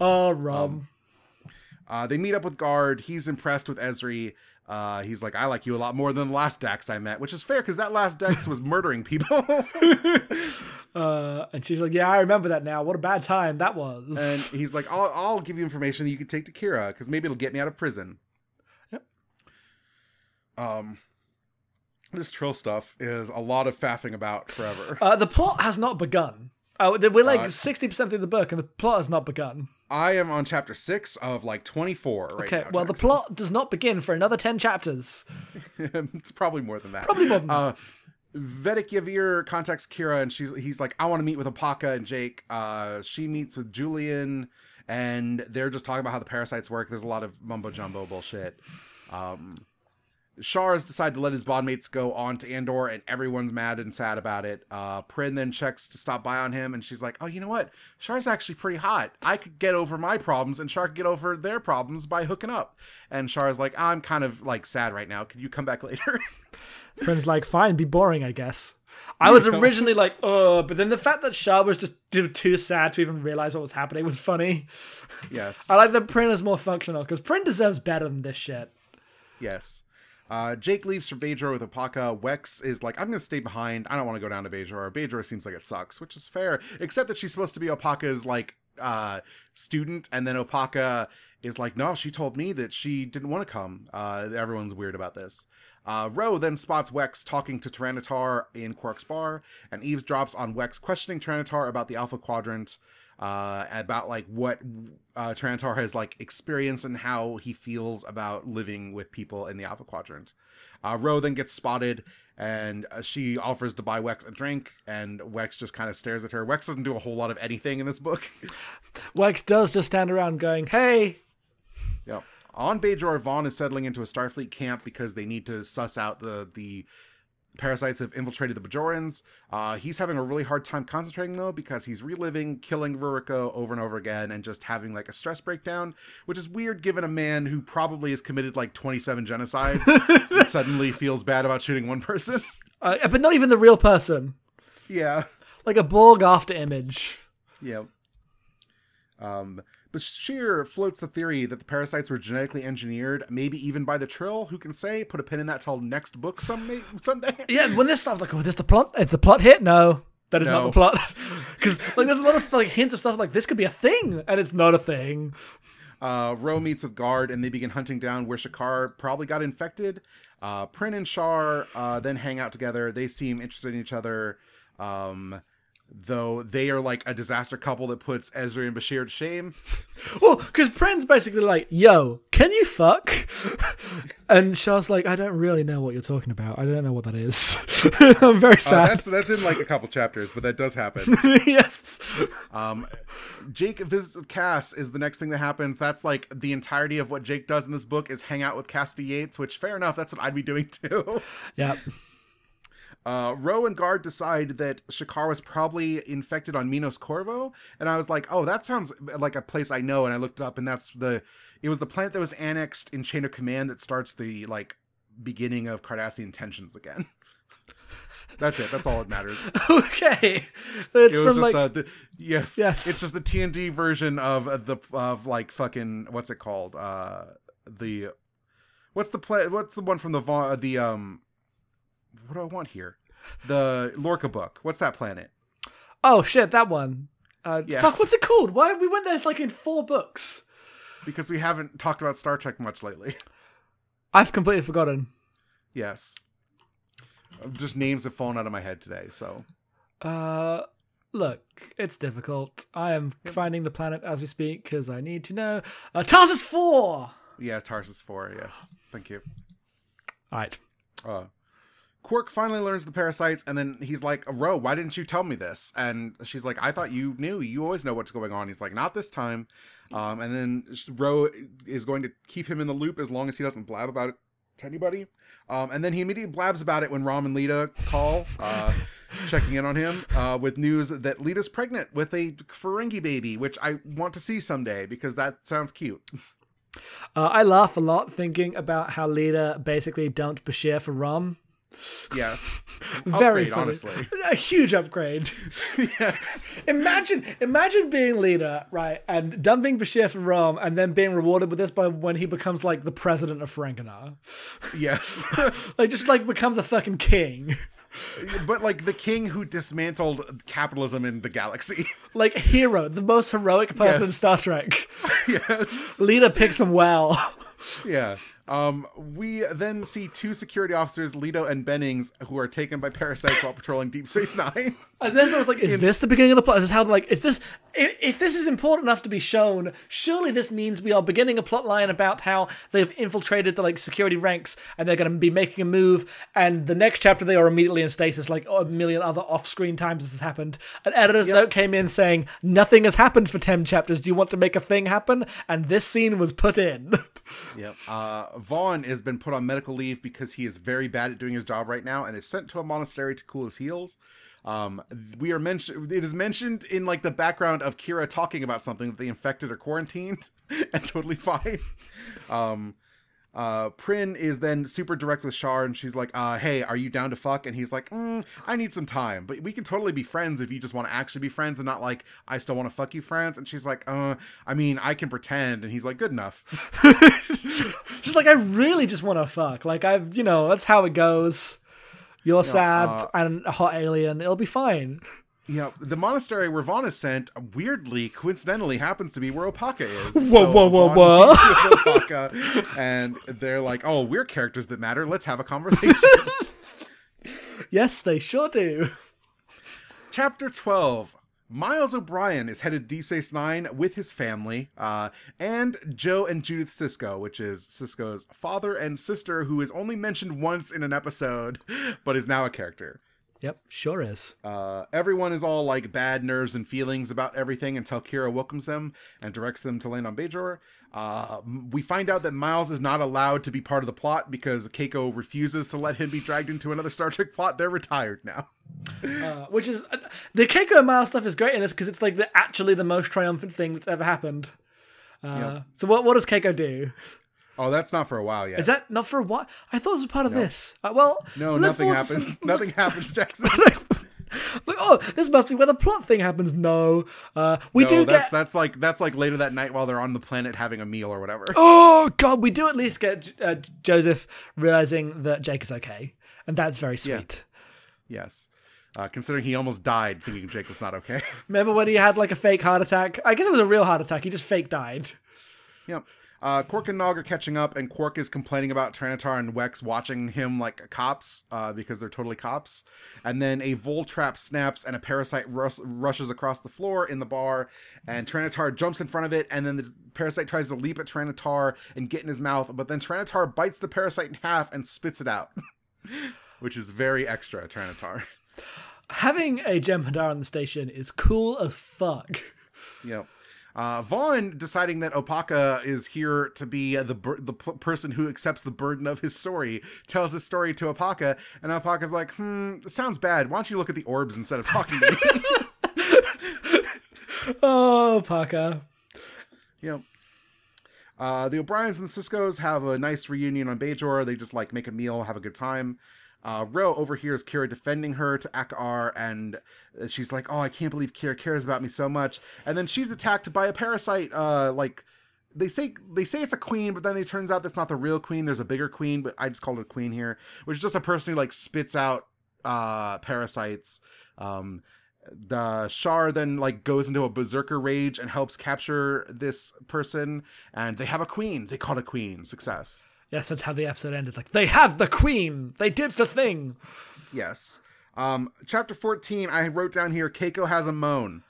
Oh, Rom. Uh, they meet up with Gard. He's impressed with Ezri. Uh, he's like, I like you a lot more than the last Dax I met, which is fair because that last Dax was murdering people. Uh, and she's like, "Yeah, I remember that now. What a bad time that was." and he's like, I'll, I'll give you information you can take to Kira because maybe it'll get me out of prison. Yep. Um, this Trill stuff is a lot of faffing about forever. Uh, the plot has not begun. Oh, we're like Uh, sixty percent through the book, and the plot has not begun. I am on chapter six of like 24 right Okay, now. well, the plot does not begin for another ten chapters. it's probably more than that. Probably more than that. Uh, Vedek Yevir contacts Kira and she's he's like, I want to meet with Opaka and Jake. Uh, she meets with Julian and they're just talking about how the parasites work. There's a lot of mumbo jumbo bullshit. Um, Shar has decided to let his bondmates go on to Andor, and everyone's mad and sad about it. Uh, Prynn then checks to stop by on him, and she's like, "Oh, you know what? Shar's actually pretty hot. I could get over my problems, and Shar could get over their problems by hooking up." And Shar's like, "I'm kind of like sad right now. Could you come back later?" Prynn's like, fine, be boring, I guess. I was originally like, oh, but then the fact that Shar was just too- too sad to even realize what was happening was funny. yes. I like that Prynn is more functional because Prynn deserves better than this shit. Yes. Uh, Jake leaves for Bajor with Opaka. Wex is like, I'm going to stay behind. I don't want to go down to Bajor. Bajor seems like it sucks, which is fair, except that she's supposed to be Opaka's like uh, student, and then Opaka is like, no, she told me that she didn't want to come. Uh, everyone's weird about this. Uh, Ro then spots Wex talking to Taran'atar in Quark's bar, and eavesdrops on Wex questioning Taran'atar about the Alpha Quadrant, uh, about like what uh, Taran'atar has like experienced and how he feels about living with people in the Alpha Quadrant. Uh, Ro then gets spotted, and uh, she offers to buy Wex a drink, and Wex just kind of stares at her. Wex doesn't do a whole lot of anything in this book. Wex does just stand around going, hey, Yep. On Bajor, Vaughn is settling into a Starfleet camp because they need to suss out the the parasites have infiltrated the Bajorans. Uh, he's having a really hard time concentrating though because he's reliving killing Ruriko over and over again and just having like a stress breakdown, which is weird given a man who probably has committed like 27 genocides and suddenly feels bad about shooting one person. uh, but not even the real person, yeah. like a Borg after image. Yeah. Um, Bashir floats the theory that the parasites were genetically engineered, maybe even by the Trill. Who can say? Put a pin in that till next book some someday. Yeah, when this stuff like, oh, is this the plot? Is the plot hit? No, that is not the plot. Because like, there's a lot of like hints of stuff like this could be a thing, and it's not a thing. Uh, Ro meets with Gard, and they begin hunting down where Shakaar probably got infected. Uh, Prynn and Shar uh, then hang out together. They seem interested in each other, um, though they are like a disaster couple that puts Ezri and Bashir to shame. Well, because Prynn's basically like, "Yo, can you fuck?" and Shar's like, "I don't really know what you're talking about. I don't know what that is. I'm very Uh, sad." that's that's in like a couple chapters, but that does happen. yes. Um, Jake visits with Cass is the next thing that happens. That's like the entirety of what Jake does in this book is hang out with Cassidy Yates, which fair enough. That's what I'd be doing too. Yeah. Uh, and Gard decide that Shakaar was probably infected on Minos Korva, and I was like, "Oh, that sounds like a place I know." And I looked it up, and that's the it was the planet that was annexed in Chain of Command that starts the like beginning of Cardassian tensions again. that's it. That's all that matters. okay. It's It was from just like uh, the, yes, Yes. It's just the TNG version of uh, the of like fucking what's it called? Uh, the what's the play? What's the one from the Va- the um? What do I want here? The Lorca book. What's that planet? oh shit, that one. Uh, Yes. Fuck, what's it called? Why we went there like in four books? Because we haven't talked about Star Trek much lately. I've completely forgotten. yes. Just names have fallen out of my head today. So Uh, look, it's difficult. I am finding the planet as we speak because I need to know. Uh, Tarsus four. yeah, Tarsus Four. Yes, thank you. All right. uh, Quark finally learns the parasites, and then he's like, "Ro, why didn't you tell me this?" And she's like, "I thought you knew. You always know what's going on." He's like, "Not this time." Um, and then Ro is going to keep him in the loop as long as he doesn't blab about it to anybody. Um, and then he immediately blabs about it when Rom and Leeta call, uh, checking in on him uh, with news that Leeta's pregnant with a Ferengi baby, which I want to see someday because that sounds cute. Uh, I laugh a lot thinking about how Lita basically dumped Bashir for Rom. Yes, Very Upgrade, funny. honestly. A huge upgrade. yes. imagine, imagine being Leeta, right, and dumping Bashir for Rom, and then being rewarded with this by when he becomes like the president of Ferenginar. Yes. like just like becomes a fucking king. but like the king who dismantled capitalism in the galaxy. Like hero, the most heroic person Yes. in Star Trek. yes. Leeta picks him well. Yeah. Um, we then see two security officers, Leto and Bennings, who are taken by parasites while patrolling Deep Space Nine. And then I was like, "Is this the beginning of the plot? Is this how like is this? If, if this is important enough to be shown, surely this means we are beginning a plot line about how they've infiltrated the like security ranks and they're going to be making a move. And the next chapter, they are immediately in stasis, like a million other off-screen times this has happened. An editor's note came in saying, "Nothing has happened for ten chapters. Do you want to make a thing happen?" And this scene was put in. Yep. Uh, Vaughn has been put on medical leave because he is very bad at doing his job right now and is sent to a monastery to cool his heels. Um, we are mentioned. It is mentioned in like the background of Kira talking about something that they infected or quarantined, and totally fine. Um, uh, Prynn is then super direct with Shar, and she's like, uh, "Hey, are you down to fuck?" And he's like, mm, "I need some time, but we can totally be friends if you just want to actually be friends and not like I still want to fuck you, friends." And she's like, "Uh, I mean, I can pretend." And he's like, "Good enough." She's like, "I really just want to fuck. Like I've, you know, that's how it goes." You're sad uh, and a hot alien. It'll be fine. Yeah, the monastery where Vaughn is sent, weirdly, coincidentally, happens to be where Opaka is. Whoa, whoa, whoa, Vaughn whoa. meets with Opaka, and they're like, "Oh, we're characters that matter. Let's have a conversation." Yes, they sure do. Chapter 12. Miles O'Brien is headed Deep Space Nine with his family, uh, and Joe and Judith Sisko, which is Sisko's father and sister, who is only mentioned once in an episode, but is now a character. Yep, sure is. Uh, everyone is all like bad nerves and feelings about everything until Kira welcomes them and directs them to land on Bajor. Uh, we find out that Miles is not allowed to be part of the plot because Keiko refuses to let him be dragged into another Star Trek plot. They're retired now. Uh, which is uh, the Keiko and Miles stuff is great in this because it's like the actually the most triumphant thing that's ever happened. Uh, Yeah. So what what does Keiko do? Oh, that's not for a while yet. Is that not for a while? I thought it was part of this. Uh, well, no, nothing happens. some- nothing happens, Jackson. Like, oh, this must be where the plot thing happens. No, uh, we no, do that's get. that's like that's like later that night while they're on the planet having a meal or whatever. Oh God, we do at least get uh, Joseph realizing that Jake is okay, and that's very sweet. Yes. Uh, considering he almost died thinking Jake was not okay. Remember when he had like a fake heart attack? I guess it was a real heart attack. He just fake died. Yep. Uh, Quark and Nog are catching up, and Quark is complaining about Taran'atar and Wex watching him like cops uh, because they're totally cops. And then a Vol trap snaps, and a parasite rus- rushes across the floor in the bar, and Taran'atar jumps in front of it, and then the parasite tries to leap at Taran'atar and get in his mouth, but then Taran'atar bites the parasite in half and spits it out, which is very extra, Taran'atar. Having a Jem'Hadar on the station is cool as fuck. Yep. Uh, Vaughn deciding that Opaka is here to be the bur- the p- person who accepts the burden of his story tells his story to Opaka, and Opaka's like, "Hmm, sounds bad. Why don't you look at the orbs instead of talking to me?" Oh, Parker. yep. Uh, the O'Briens and the Sisko's have a nice reunion on Bajor. They just like make a meal, have a good time. Uh, Ro overhears Kira defending her to Akaar, and she's like, "Oh, I can't believe Kira cares about me so much." And then she's attacked by a parasite. Uh, like they say, they say it's a queen, but then it turns out that's not the real queen. There's a bigger queen, but I just called it a queen here, which is just a person who like spits out uh, parasites. Um, the Shar then like goes into a berserker rage and helps capture this person, and they have a queen. They call it a queen. Success. Yes, that's how the episode ended. Like, they had the queen! They did the thing! Yes. Um, chapter 14, I wrote down here Keiko has a moan.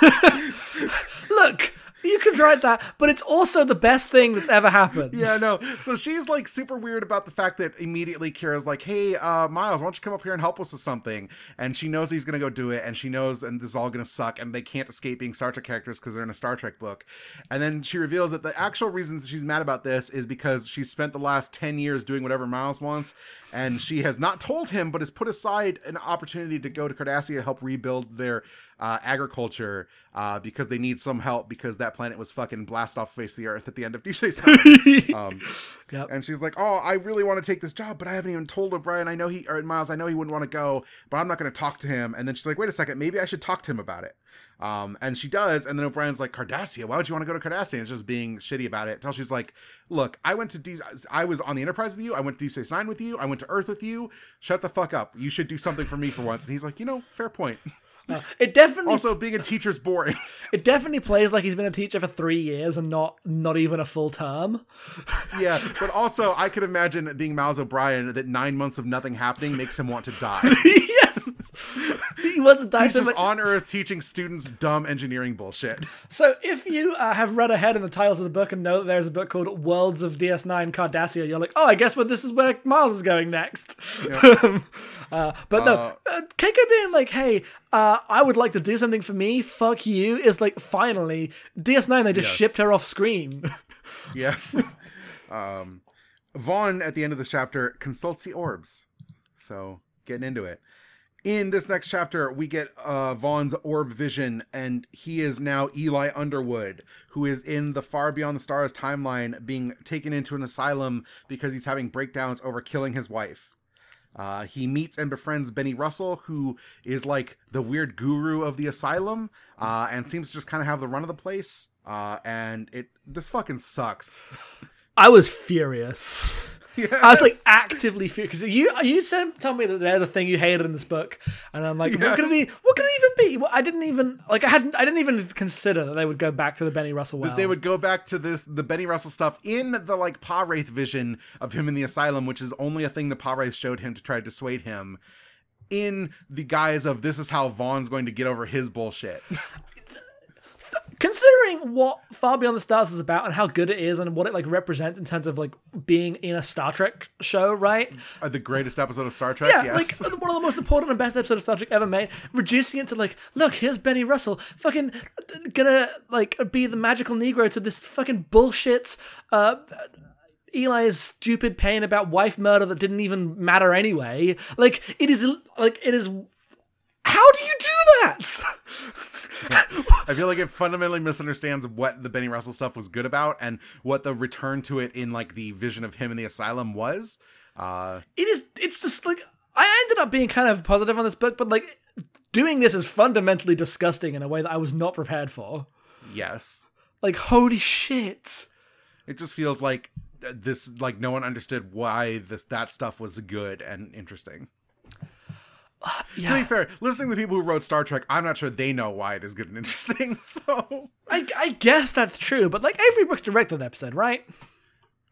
Look! You can write that, but it's also the best thing that's ever happened. Yeah, no. So she's like super weird about the fact that immediately Kira's like, hey, uh, Miles, why don't you come up here and help us with something? And she knows he's to go do it, and she knows, and this is all to suck, and they can't escape being Star Trek characters because they're in a Star Trek book. And then she reveals that the actual reasons she's mad about this is because she spent the last 10 years doing whatever Miles wants, and she has not told him, but has put aside an opportunity to go to Cardassia to help rebuild their uh, agriculture uh, because they need some help because that planet was fucking blast off face of the earth at the end of Deep Space Nine. um, Yep. and she's like, "Oh, I really want to take this job, but I haven't even told O'Brien. I know he or Miles. I know he wouldn't want to go, but I'm not going to talk to him." And then she's like, "Wait a second, maybe I should talk to him about it." Um, and she does, and then O'Brien's like, "Cardassia, why would you want to go to Cardassia?" And it's just being shitty about it. Until she's like, "Look, I went to Deep, I was on the Enterprise with you. I went to Deep Space Nine with you. I went to Earth with you. Shut the fuck up. You should do something for me for once." And he's like, "You know, fair point." It definitely Also, being a teacher's boring. it definitely plays like he's been a teacher for three years and not not even a full term. yeah, but also I could imagine being Miles O'Brien that nine months of nothing happening makes him want to die. he wants to die He's just on Earth teaching students dumb engineering bullshit. So if you uh, have read ahead in the titles of the book and know that there's a book called Worlds of DS9 Cardassia, you're like, oh, I guess what this is where Miles is going next. uh, but no, Uh, uh, Keiko being like, hey, uh, I would like to do something for me. Fuck you. Is like finally DS9. They just Yes. shipped her off screen. Yes. um, Vaughn at the end of this chapter consults the orbs. So getting into it. In this next chapter, we get uh, Vaughn's orb vision, and he is now Eli Underwood, who is in the Far Beyond the Stars timeline, being taken into an asylum because he's having breakdowns over killing his wife. Uh, he meets and befriends Benny Russell, who is like the weird guru of the asylum, uh, and seems to just kind of have the run of the place. Uh, and it this fucking sucks. I was furious. I was like actively furious because you you said tell me that they're the thing you hated in this book, and I'm like, Yeah. what could it be? What could it even be? Well, I didn't even like I hadn't I didn't even consider that they would go back to the Benny Russell well. that they would go back to this the Benny Russell stuff in the like Pa Wraith vision of him in the asylum, which is only a thing the Pah-wraith showed him to try to dissuade him. In the guise of this is how Vaughn's going to get over his bullshit. considering what Far Beyond the Stars is about and how good it is and what it like represents in terms of like being in a Star Trek show, right? Uh, the greatest episode of Star Trek. Yeah, yes. like one of the most important and best episodes of Star Trek ever made. Reducing it to like, look, here's Benny Russell, fucking gonna like be the magical Negro to this fucking bullshit. Uh, Eli's stupid pain about wife murder that didn't even matter anyway. Like it is, like it is. How do you do that? I feel like it fundamentally misunderstands what the Benny Russell stuff was good about and what the return to it in like the vision of him in the asylum was. Uh, it is it's just like I ended up being kind of positive on this book, but like doing this is fundamentally disgusting in a way that I was not prepared for. yes. Like holy shit. It just feels like uh, this like no one understood why this that stuff was good and interesting. To be fair, listening to the people who wrote Star Trek, I'm not sure they know why it is good and interesting. So, I, I guess that's true, but like Avery Brooks directed the episode, right?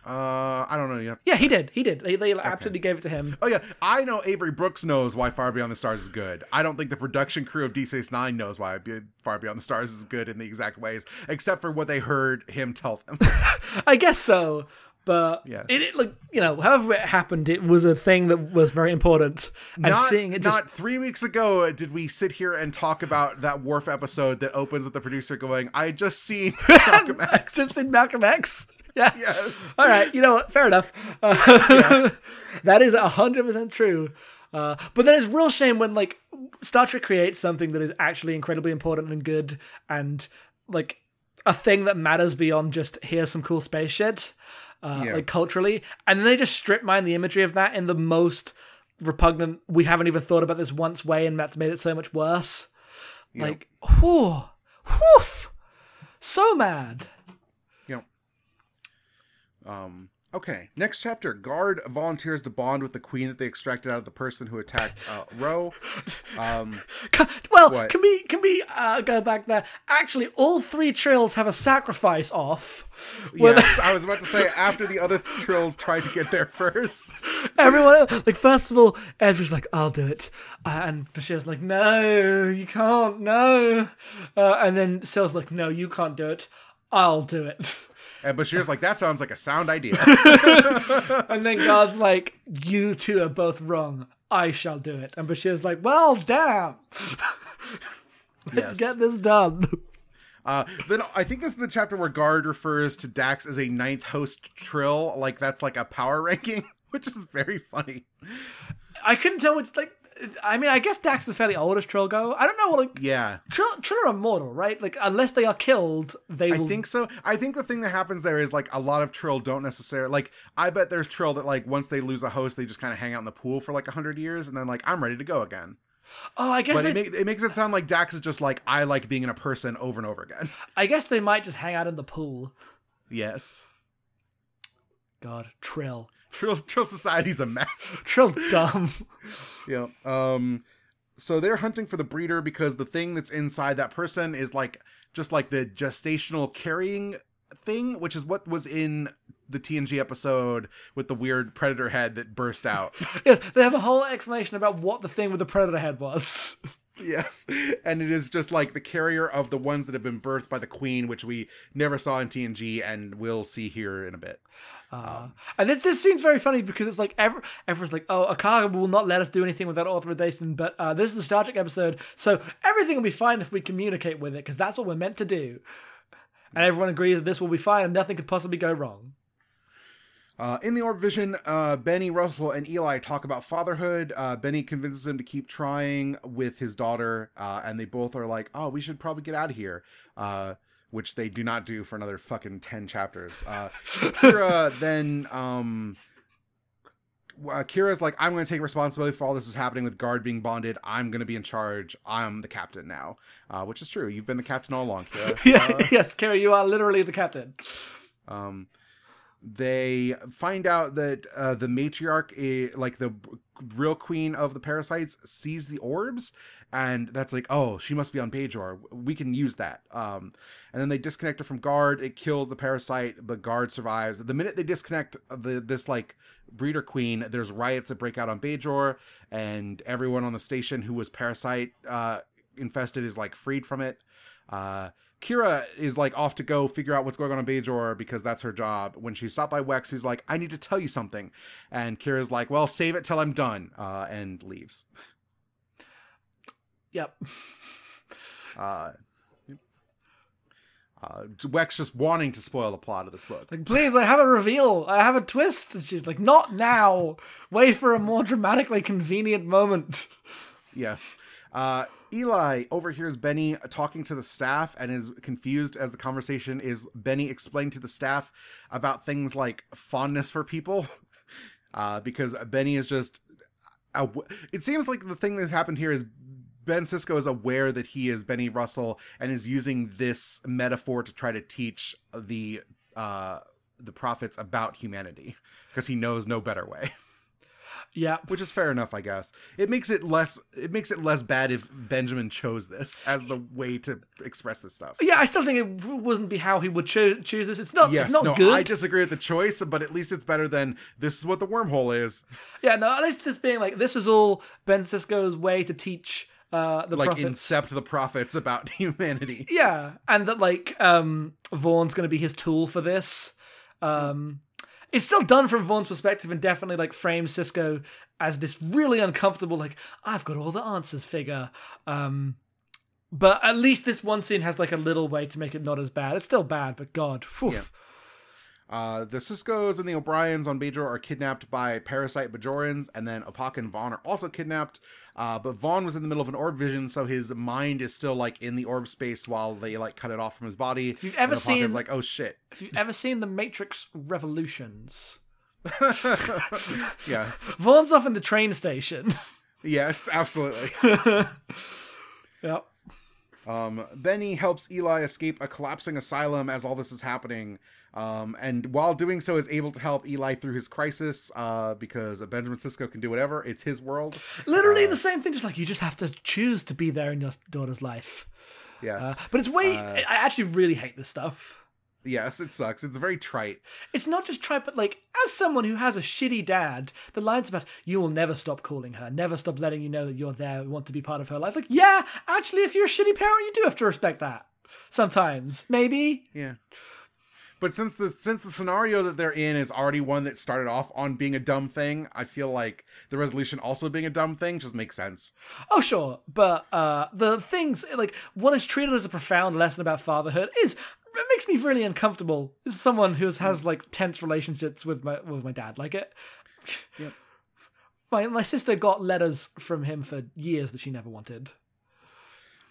uh, I don't know. Yeah. Yeah, he did. He did. They, they absolutely gave it to him. Oh yeah, I know Avery Brooks knows why Far Beyond the Stars is good. I don't think the production crew of Deep Space Nine knows why Far Beyond the Stars is good in the exact ways, except for what they heard him tell them. I guess so, but Yes. it, it like you know, however it happened, it was a thing that was very important. And not, seeing it just not three weeks ago did we sit here and talk about that Worf episode that opens with the producer going, "I just seen Malcolm X." just in Malcolm X. Yeah. Yes. All right. You know what? Fair enough. Uh, that is hundred percent true. Uh, but then it's real shame when like Star Trek creates something that is actually incredibly important and good and like a thing that matters beyond just here's some cool space shit, uh, Yeah. like culturally, and then they just strip mine the imagery of that in the most repugnant. We haven't even thought about this once way, and that's made it so much worse. Like, whew, whoof, so mad. Know. Um. Okay. Next chapter. Gard volunteers to bond with the queen that they extracted out of the person who attacked uh, Ro. Um. Well, What? can we can we uh, go back there? Actually, all three trills have a sacrifice off. Yes, I was about to say after the other trills tried to get there first. everyone like first of all, Ezri's like, "I'll do it," uh, and Bashir's like, "No, you can't, no," uh, and then Cyl's like, "No, you can't do it. I'll do it." And Bashir's like, that sounds like a sound idea. And then Gard's like, "You two are both wrong. I shall do it." And Bashir's like, "Well, damn." Let's Yes. get this done. Uh, then I think this is the chapter where Gard refers to Dax as a ninth host trill, like that's like a power ranking, which is very funny. I couldn't tell which like. I mean, I guess Dax is fairly old as Trill go. I don't know what like Yeah, Trill, Trill are immortal, right? Like unless they are killed, they I will. think so. I think the thing that happens there is like a lot of Trill don't necessarily like. I bet there's Trill that like once they lose a host, they just kind of hang out in the pool for like a hundred years, and then like I'm ready to go again. oh, I guess But it, make, it makes it sound like Dax is just like I like being in a person over and over again. I guess they might just hang out in the pool. Yes, God, Trill. Trill Trill Society's a mess. Trill's dumb. Yeah. Um so they're hunting for the breeder because the thing that's inside that person is like just like the gestational carrying thing, which is what was in the TNG episode with the weird predator head that burst out. Yes, they have a whole explanation about what the thing with the predator head was. yes. And it is just like the carrier of the ones that have been birthed by the queen, which we never saw in TNG and we'll see here in a bit. Uh, and this, this scene's very funny because it's like every, everyone's like, "Oh, Akaga will not let us do anything without authorization." But uh, this is a Star Trek episode, so everything will be fine if we communicate with it because that's what we're meant to do. And everyone agrees that this will be fine and nothing could possibly go wrong. Uh, in the Orb Vision, uh, Benny, Russell, and Eli talk about fatherhood. Uh, Benny convinces him to keep trying with his daughter, uh, and they both are like, "Oh, we should probably get out of here," uh, which they do not do for another fucking ten chapters. Uh, Kira then, um, uh, Kira's like, "I'm going to take responsibility for all this is happening with Gard being bonded. I'm going to be in charge. I'm the captain now," uh, which is true. You've been the captain all along, Kira. Yeah, Uh, yes, Kerry, you are literally the captain. um, they find out that uh, the matriarch, i- like the real queen of the parasites, sees the orbs, and that's like, oh, she must be on Bajor. We can use that. Um, and then they disconnect her from Gard. It kills the parasite, but Gard survives. The minute they disconnect the this like breeder queen, there's riots that break out on Bajor, and everyone on the station who was parasite uh, infested is like freed from it. Uh, Kira is like off to go figure out what's going on in Bajor because that's her job. When she's stopped by Wex, who's like, "I need to tell you something," and Kira's like, "Well, save it till I'm done," uh, and leaves. Yep. Uh, uh, Wex just wanting to spoil the plot of this book. Like, please, I have a reveal. I have a twist. And she's like, not now. Wait for a more dramatically convenient moment. Yes. Uh, Eli overhears Benny talking to the staff and is confused as the conversation is Benny explaining to the staff about things like fondness for people. Uh, because Benny is just. aw- It seems like the thing that's happened here is Ben Sisko is aware that he is Benny Russell and is using this metaphor to try to teach the uh, the prophets about humanity because he knows no better way Yeah. which is fair enough, I guess. It makes it less it makes it less bad if Benjamin chose this as the way to express this stuff. Yeah, I still think it wouldn't be how he would cho- choose this. It's not. Yes, it's not no, good. I disagree with the choice, but at least it's better than this is what the wormhole is. Yeah, no. At least this being like this is all Ben Sisko's way to teach uh, the Like prophets. incept the prophets about humanity. Yeah, and that like um Vaughn's going to be his tool for this. Um it's still done from Vaughn's perspective and definitely like frames Sisko as this really uncomfortable like I've got all the answers figure. Um but at least this one scene has like a little way to make it not as bad. It's still bad, but god. Yeah. Uh, the Siskos and the O'Briens on Bajor are kidnapped by parasite Bajorans, and then Opak and Vaughn are also kidnapped. Uh, but Vaughn was in the middle of an orb vision, so his mind is still like in the orb space while they like cut it off from his body. If you've ever seen- like, oh shit, If you've ever seen the Matrix Revolutions, yes, Vaughn's off in the train station. yes, absolutely. yep. Um, Benny helps Eli escape a collapsing asylum as all this is happening. Um, and while doing so, is able to help Eli through his crisis uh, because Benjamin Sisko can do whatever. It's his world. Literally the same thing, just like you just have to choose to be there in your daughter's life. Yes. Uh, but it's way. I I actually really hate this stuff. Yes, it sucks. It's very trite. It's not just trite, but like as someone who has a shitty dad, the lines about you will never stop calling her, never stop letting you know that you're there, want to be part of her life. Like, yeah, actually, if you're a shitty parent, you do have to respect that. Sometimes, maybe. Yeah. But since the since the scenario that they're in is already one that started off on being a dumb thing, I feel like the resolution also being a dumb thing just makes sense. Oh, sure, but uh, the things like what is treated as a profound lesson about fatherhood is it makes me really uncomfortable. As someone who has, has like tense relationships with my with my dad, like it. Yep. My my sister got letters from him for years that she never wanted.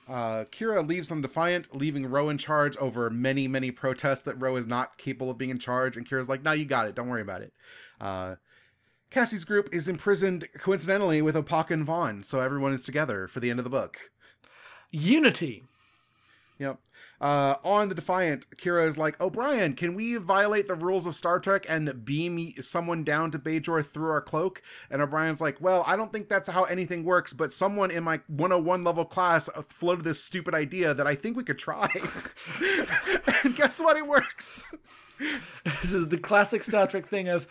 Uh, Kira leaves on Defiant, leaving Ro in charge over many, many protests that Ro is not capable of being in charge. And Kira's like, no, you got it. Don't worry about it. Uh, Cassie's group is imprisoned coincidentally with Opaka and Vaughn, so everyone is together for the end of the book. Unity. Yep. Uh, on the Defiant, Kira is like, O'Brien, can we violate the rules of Star Trek and beam someone down to Bajor through our cloak? And O'Brien's like, well, I don't think that's how anything works, but someone in my 101 level class floated this stupid idea that I think we could try. and guess what? It works. This is the classic Star Trek thing of,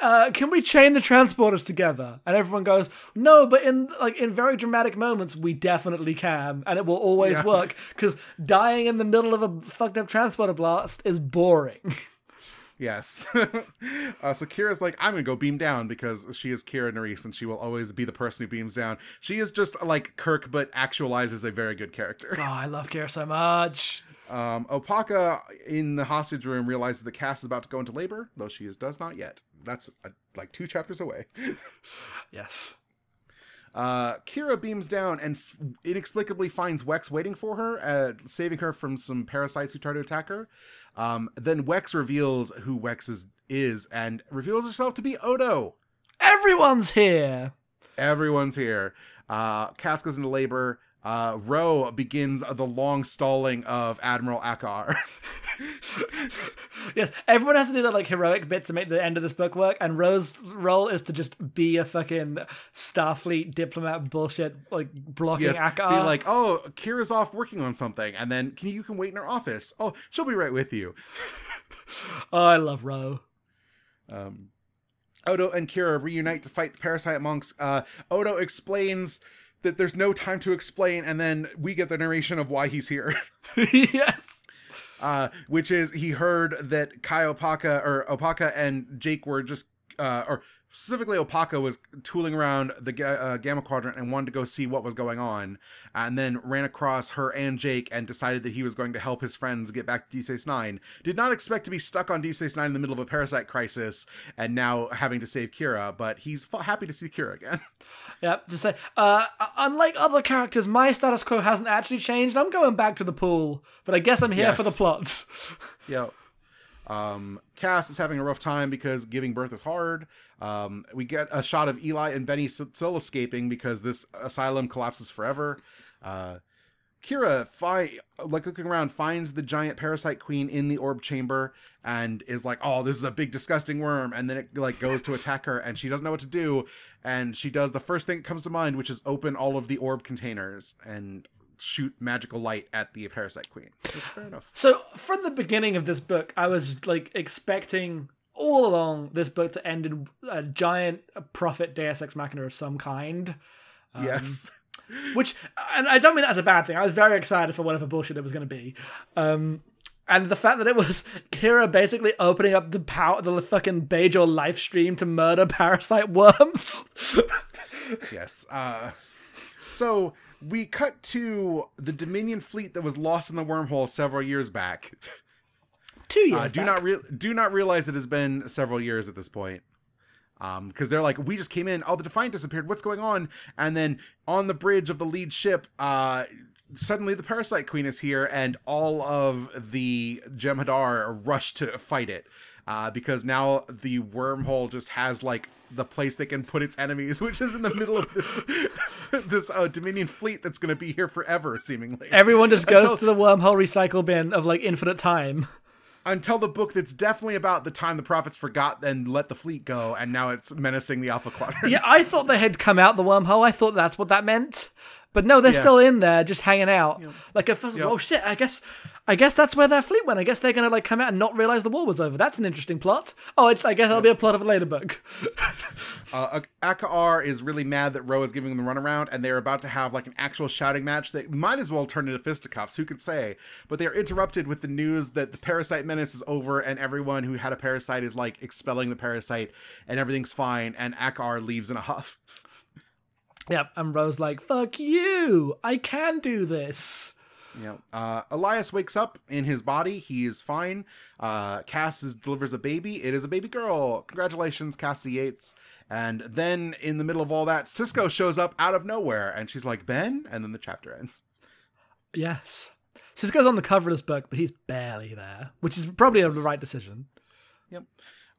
uh, can we chain the transporters together? And everyone goes, no, but in like in very dramatic moments, we definitely can, and it will always Yeah. work. Because dying in the middle of a fucked up transporter blast is boring. Yes. uh, so Kira's like, I'm gonna go beam down because she is Kira Nerys and she will always be the person who beams down. She is just like Kirk, but actualizes a very good character. oh, I love Kira so much. Um, Opaka in the hostage room realizes the Cass is about to go into labor, though she is, does not yet. That's uh, like two chapters away. Yes. Uh, Kira beams down and f- inexplicably finds Wex waiting for her, uh, saving her from some parasites who try to attack her. Um, then Wex reveals who Wex is, is and reveals herself to be Odo. Everyone's here. Everyone's here. Uh, Cass goes into labor. Uh, Ro begins the long stalling of Admiral Akaar. Yes, everyone has to do that like heroic bit to make the end of this book work, and Rose's role is to just be a fucking Starfleet diplomat bullshit, like blocking yes, Akaar. be like, oh, Kira's off working on something, and then can you can wait in her office. Oh, she'll be right with you. oh, I love Ro. Um, Odo and Kira reunite to fight the parasite monks. Uh, Odo explains that there's no time to explain, and then we get the narration of why he's here. yes. uh, which is he heard that Kai Opaka or Opaka and Jake were just, uh, or specifically Opaka was tooling around the uh, Gamma Quadrant and wanted to go see what was going on, and then ran across her and Jake and decided that he was going to help his friends get back to Deep Space Nine. Did not expect to be stuck on Deep Space Nine in the middle of a parasite crisis and now having to save Kira, but he's f- happy to see Kira again. Yep. Just say, uh, unlike other characters, my status quo hasn't actually changed. I'm going back to the pool, but I guess I'm here for the Yes. plot. Yep. Um, Cass is having a rough time because giving birth is hard. Um, we get a shot of Eli and Benny still escaping because this asylum collapses forever. Uh, Kira, fi- like looking around, finds the giant parasite queen in the orb chamber and is like, "Oh, this is a big disgusting worm." And then it like goes to attack her, and she doesn't know what to do. And she does the first thing that comes to mind, which is open all of the orb containers and shoot magical light at the parasite queen. Fair enough. So from the beginning of this book, I was like expecting all along this book to end in a giant prophet Deus Ex Machina of some kind. yes. Which, and I don't mean that as a bad thing. I was very excited for whatever bullshit it was going to be. Um, and the fact that it was Kira basically opening up the power, the fucking Bajor live stream to murder parasite worms. Yes. Uh, so we cut to the Dominion fleet that was lost in the wormhole several years back. Two years. Uh, do back. not re- do not realize it has been several years at this point. Um, because they're like, we just came in, oh, the Defiant disappeared. What's going on? And then on the bridge of the lead ship, uh, suddenly the Parasite Queen is here, and all of the Jem'Hadar rush to fight it. Uh, because now the wormhole just has like the place they can put its enemies, which is in the middle of this this uh, Dominion fleet that's going to be here forever, seemingly. Everyone just goes Until- to the wormhole recycle bin of like infinite time. until the book that's definitely about the time the prophets forgot and let the fleet go, and now it's menacing the Alpha Quadrant. Yeah, I thought they had come out the wormhole. I thought that's what that meant. But no, they're Yeah. still in there, just hanging out. Like at first, oh shit! I guess, I guess that's where their fleet went. I guess they're gonna like come out and not realize the war was over. That's an interesting plot. Oh, it's, I guess that'll be a plot of a later book. Uh, Akaar is really mad that Ro is giving them the runaround, and they're about to have like an actual shouting match that might as well turn into fisticuffs. Who could say? But they are interrupted with the news that the parasite menace is over, and everyone who had a parasite is like expelling the parasite, and everything's fine. And Akaar leaves in a huff. yep, and Ro's like, "Fuck you! I can do this." Yeah. Uh, Elias wakes up in his body. He is fine. Uh, Cass is, delivers a baby. It is a baby girl. Congratulations, Kasidy Yates. And then in the middle of all that, Sisko shows up out of nowhere, and she's like, "Ben," and then the chapter ends. Yes, Sisko's on the cover of this book, but he's barely there, which is probably the right decision. Yep.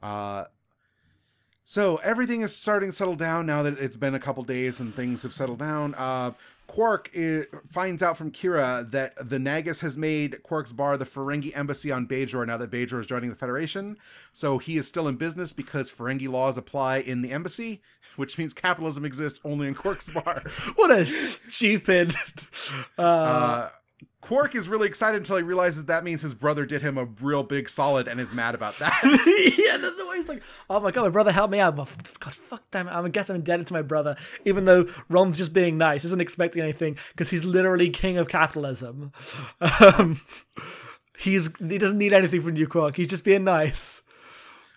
Uh, So everything is starting to settle down now that it's been a couple days and things have settled down. Uh, Quark i finds out from Kira that the Nagus has made Quark's bar the Ferengi embassy on Bajor now that Bajor is joining the Federation. So he is still in business because Ferengi laws apply in the embassy, which means capitalism exists only in Quark's bar. What a stupid. Uh, Uh, Quark is really excited until he realizes that means his brother did him a real big solid and is mad about that. yeah, the, the way he's like, oh my god, my brother helped me out. God, fuck damn it. I guess I'm indebted to my brother, even though Rom's just being nice, isn't expecting anything, because he's literally king of capitalism. Um, he's he doesn't need anything from you, Quark. He's just being nice.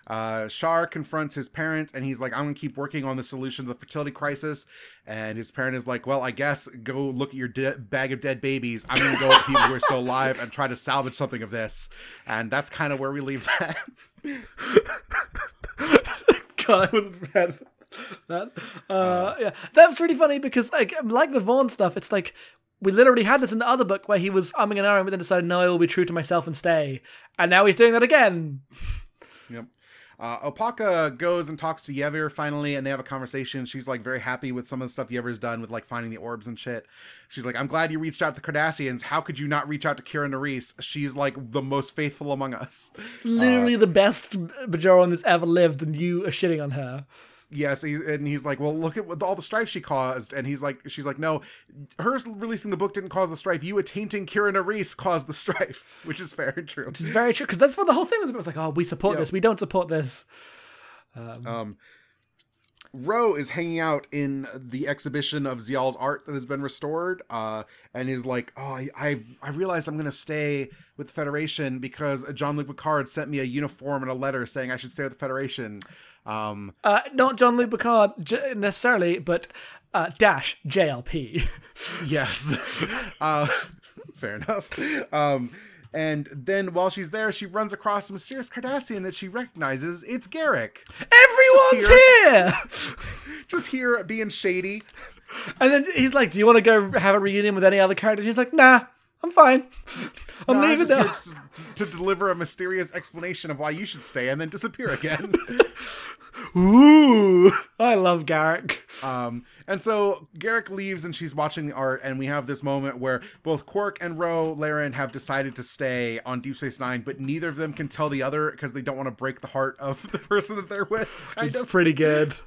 Uh, Shar confronts his parent and he's like, I'm gonna keep working on the solution to the fertility crisis. And his parent is like, Well, I guess go look at your de- bag of dead babies. I'm gonna go at people who are still alive and try to salvage something of this. And that's kind of where we leave that. God, I would have read that. Uh, yeah, that was really funny because like like the Vaughn stuff, it's like we literally had this in the other book where he was umming and ahhing, but then decided, no, I will be true to myself and stay. And now he's doing that again. Yep. Uh, Opaka goes and talks to Yevir finally, and they have a conversation. She's like very happy with some of the stuff Yevir's done with like finding the orbs and shit. She's like, "I'm glad you reached out to Cardassians. How could you not reach out to Kira Nerys? She's like the most faithful among us." Literally the best Bajoran that's ever lived, and you are shitting on her. Yes, he, and he's like, "Well, look at what, all the strife she caused." And he's like, "She's like, no, her releasing the book didn't cause the strife. You attainting Kira Nerys caused the strife," which is fair and true. which is very true because that's what the whole thing was about. It was like, oh, we support Yeah. this, we don't support this. Um, Ro is hanging out in the exhibition of Ziyal's art that has been restored, uh, and is like, "Oh, I I, I realized I'm going to stay with the Federation because Jean-Luc Picard sent me a uniform and a letter saying I should stay with the Federation." Um, Uh, not John Luke Picard j- necessarily, but uh, dash JLP. yes, uh, fair enough. Um, and then while she's there, she runs across a mysterious Cardassian that she recognizes. It's Garak, Everyone's Just here. just here being shady. And then he's like, "Do you want to go have a reunion with any other characters?" He's like, "Nah, I'm fine. I'm No, leaving now." to, to deliver a mysterious explanation of why you should stay and then disappear again. Ooh, I love Garak. um, and so Garak leaves and she's watching the art, and we have this moment where both Quark and Ro Laren have decided to stay on Deep Space Nine, but neither of them can tell the other because they don't want to break the heart of the person that they're with. Kind It's of. pretty good.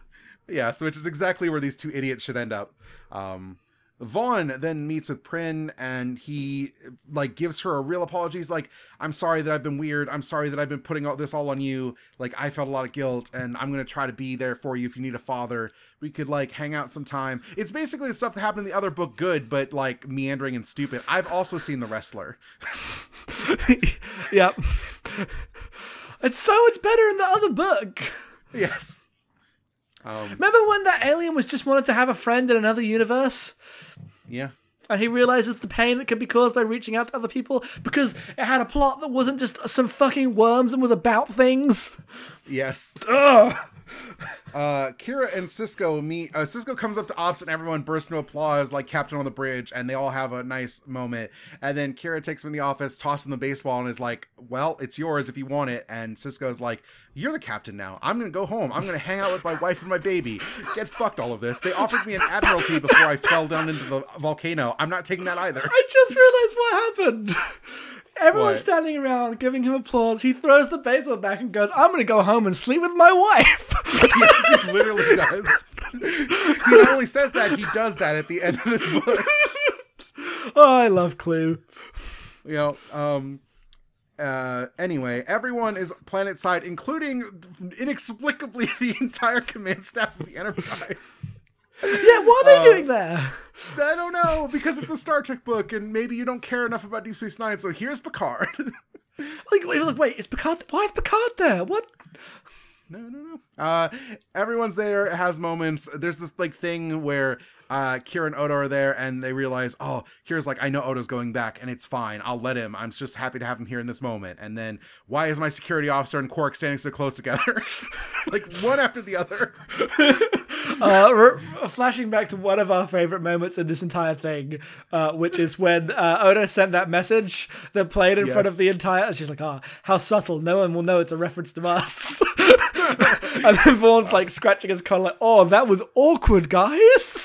Yeah, so which is exactly where these two idiots should end up. Um, Vaughn then meets with Prynn and he like gives her a real apology. He's like, I'm sorry that I've been weird. I'm sorry that I've been putting all this all on you. Like I felt a lot of guilt and I'm gonna try to be there for you if you need a father. We could like hang out sometime. It's basically the stuff that happened in the other book, good, but like meandering and stupid. I've also seen The Wrestler. yep. It's so much better in the other book. yes. Um, Remember when that alien was just wanted to have a friend in another universe? Yeah. And he realizes the pain that could be caused by reaching out to other people because it had a plot that wasn't just some fucking worms and was about things. Yes. Ugh. Uh, Kira and Sisko meet. Uh, Sisko comes up to Ops and everyone bursts into applause like Captain on the Bridge, and they all have a nice moment. And then Kira takes him in the office, tosses him the baseball, and is like, "Well, it's yours if you want it." And Sisko's like, "You're the captain now. I'm gonna go home. I'm gonna hang out with my wife and my baby. Get fucked all of this. They offered me an admiralty before I fell down into the volcano. I'm not taking that either." I just realized what happened. Everyone's What? standing around giving him applause. He throws the baseball back and goes, I'm going to go home and sleep with my wife. yes, he literally does. he not only says that, he does that at the end of this book. oh, I love Clue. you know um uh anyway everyone is planet side including inexplicably the entire command staff of the enterprise Yeah, what are they doing there? i don't know because it's a star trek book and maybe you don't care enough about deep space nine so here's picard Like, wait, like, wait, is Picard? Why is Picard there? What? no no no uh everyone's there it has moments there's this like thing where uh kira and odo are there and they realize oh kira's like i know odo's going back and it's fine i'll let him i'm just happy to have him here in this moment and then why is my security officer and quark standing so close together like one after the other Uh, flashing back to one of our favorite moments in this entire thing, uh, which is when uh, Odo sent that message that played in front of the entire. She's like, "Ah, how subtle! No one will know it's a reference to us." and then Vaughn's like scratching his collar, like, "Oh, that was awkward, guys."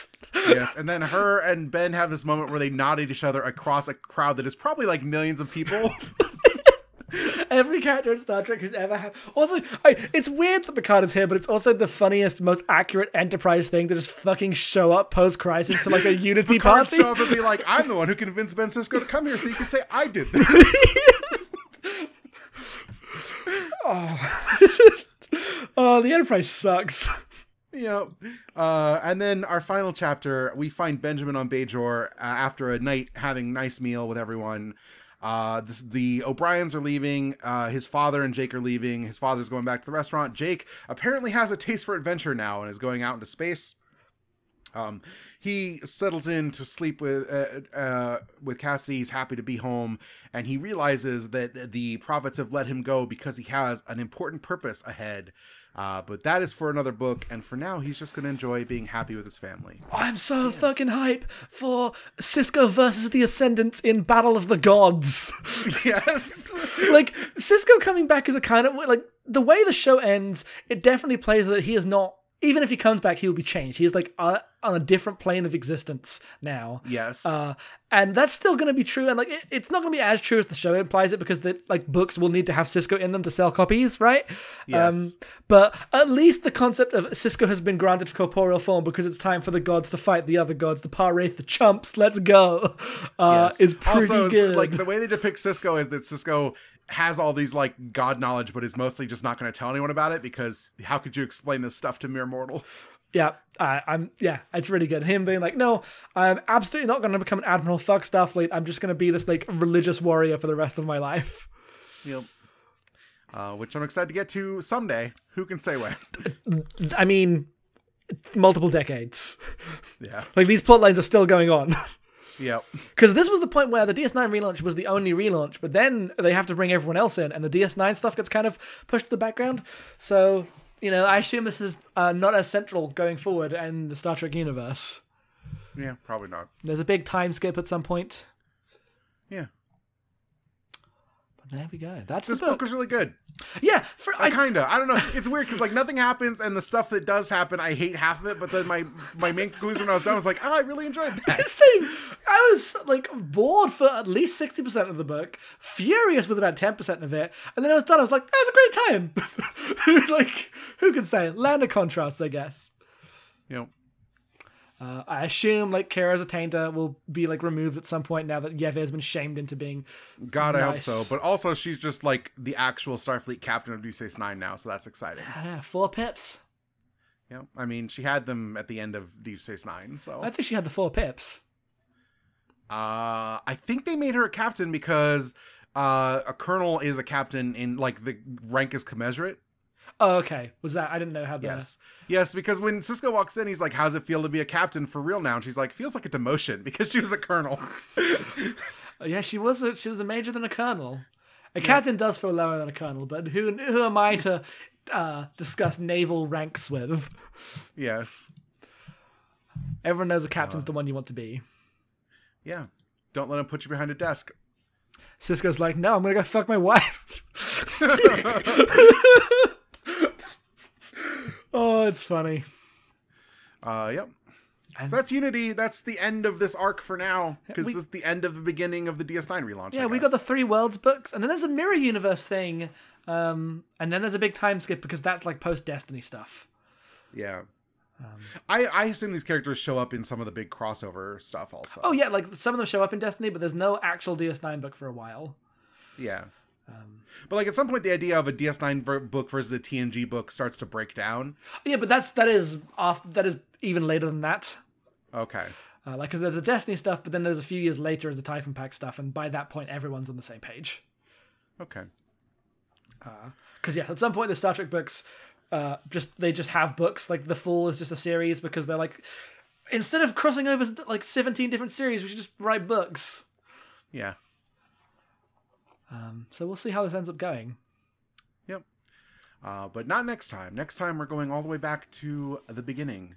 Yes, and then her and Ben have this moment where they nod at each other across a crowd that is probably like millions of people. Every character in Star Trek who's ever had. Also, I, it's weird that Picard is here, but it's also the funniest, most accurate Enterprise thing to just fucking show up post crisis to like a Unity Picard party. show up and be like, "I'm the one who convinced Ben Sisko to come here, so you could say I did this." Oh. oh, the Enterprise sucks. Yep. Uh, and then our final chapter, we find Benjamin on Bajor uh, after a night having nice meal with everyone. Uh, this, the O'Briens are leaving. Uh, his father and Jake are leaving. His father's going back to the restaurant. Jake apparently has a taste for adventure now and is going out into space. Um, he settles in to sleep with uh, uh, with Kasidy. He's happy to be home, and he realizes that the prophets have let him go because he has an important purpose ahead. Uh, but that is for another book, and for now, he's just going to enjoy being happy with his family. I'm so fucking hype for Sisko versus the Ascendants in Battle of the Gods. yes. like Sisko coming back is a kind of like the way the show ends. It definitely plays that he is not. Even if he comes back, he will be changed. He is like uh, on a different plane of existence now. Yes. Uh, and that's still going to be true. And like, it, it's not going to be as true as the show implies it because the like books will need to have Sisko in them to sell copies, right? Yes. Um, but at least the concept of Sisko has been granted corporeal form because it's time for the gods to fight the other gods, the Pah-wraith, the chumps. Let's go. Uh, Yes. Is pretty also, good. Like the way they depict Sisko is that Sisko has all these like god knowledge, but is mostly just not going to tell anyone about it because how could you explain this stuff to mere mortal? Yeah, uh, I'm. Yeah, it's really good. Him being like, no, I'm absolutely not going to become an admiral. Fuck Starfleet. I'm just going to be this like religious warrior for the rest of my life. Yep. Uh, which I'm excited to get to someday. Who can say when? I mean, multiple decades. yeah. Like these plot lines are still going on. Yep. Because this was the point where the DS9 relaunch was the only relaunch, but then they have to bring everyone else in, and the DS9 stuff gets kind of pushed to the background. So, you know, I assume this is uh, not as central going forward in the Star Trek universe. Yeah, probably not. There's a big time skip at some point. Yeah. But there we go. That's This the book book. was really good. Yeah, for, I I, kinda. I don't know. It's weird because like nothing happens, and the stuff that does happen, I hate half of it. But then my my main conclusion when I was done was like, oh, I really enjoyed that. Same. I was like bored for at least sixty percent of the book, furious with about ten percent of it, and then I was done. I was like, "That was a great time." like, who can say? Land of contrasts, I guess. You know. Uh, I assume like Kira's attainter will be like removed at some point now that Yeve has been shamed into being. God, I hope so. But also, she's just like the actual Starfleet captain of Deep Space Nine now, so that's exciting. Uh, four pips. Yeah, I mean, she had them at the end of Deep Space Nine, so I think she had the four pips. uh, I think they made her a captain because uh, a colonel is a captain in like the rank is commensurate. Oh, okay. Was that? I didn't know how the. Yes, yes, because when Sisko walks in, he's like, "How's it feel to be a captain for real now?" And she's like, "Feels like a demotion because she was a colonel." Yeah, she was a she was a major than a colonel. A captain does feel lower than a colonel, but who who am I to uh, discuss naval ranks with? yes, Everyone knows a captain's the one you want to be. yeah. Don't let him put you behind a desk. Sisko's like, no, I'm gonna go fuck my wife. Oh, it's funny. Uh, yep. And- so that's Unity. That's the end of this arc for now, because this is the end of the beginning of the DS9 relaunch. Yeah, we got the three worlds books, and then there's a mirror universe thing, um, and then there's a big time skip because that's like post Destiny stuff. Yeah. Um, I, I assume these characters show up in some of the big crossover stuff also. Oh yeah, like some of them show up in Destiny, but there's no actual DS9 book for a while. Yeah. Um, But like at some point, the idea of a DS9 ver- book versus a TNG book starts to break down. Yeah, but that's that is off. That is even later than that. Okay. Uh, like, because there's the Destiny stuff, but then there's a few years later as the Typhon Pact stuff, and by that point, everyone's on the same page. Okay. Because yeah, at some point, the Star Trek books, uh, just they just have books. Like the Fall is just a series because they're like, instead of crossing over like 17 different series, we should just write books. Yeah. Um, so we'll see how this ends up going. Yep. Uh, but not next time. Next time, we're going all the way back to the beginning.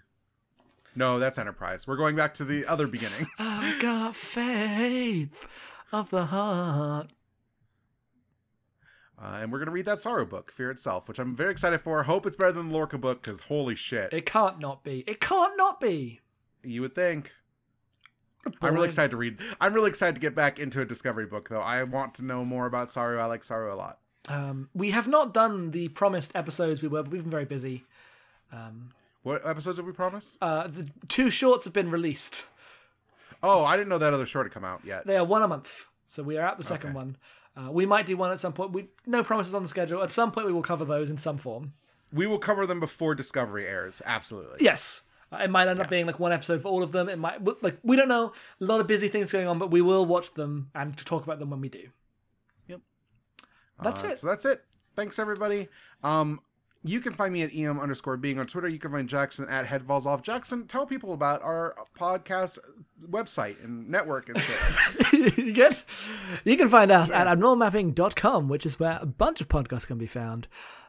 No, that's Enterprise. We're going back to the other beginning. I got faith of the heart. Uh, and we're gonna read that Saru book, Fear Itself, which I'm very excited for. Hope it's better than the Lorca book, because holy shit, It can't not be. It can't not be. you would think. I'm really excited to read. I'm really excited to get back into a Discovery book, though. I want to know more about Saru. I like Saru a lot. Um, we have not done the promised episodes we were, but we've been very busy. What episodes did we promise? Uh, the two shorts have been released. Oh, I didn't know that other short had come out yet. They are one a month, so we are at the second Okay. one. Uh, we might do one at some point. We no promises on the schedule. At some point, we will cover those in some form. We will cover them before Discovery airs. Absolutely. Yes, it might end up being like one episode for all of them. It might like we don't know. A lot of busy things going on, but we will watch them and talk about them when we do. Yep. That's Uh, it. So that's it. Thanks everybody. Um, you can find me at em underscore being on Twitter. You can find Jackson at head falls off. Jackson, tell people about our podcast website and network and shit. you good? You can find us at abnormalmapping.com, which is where a bunch of podcasts can be found,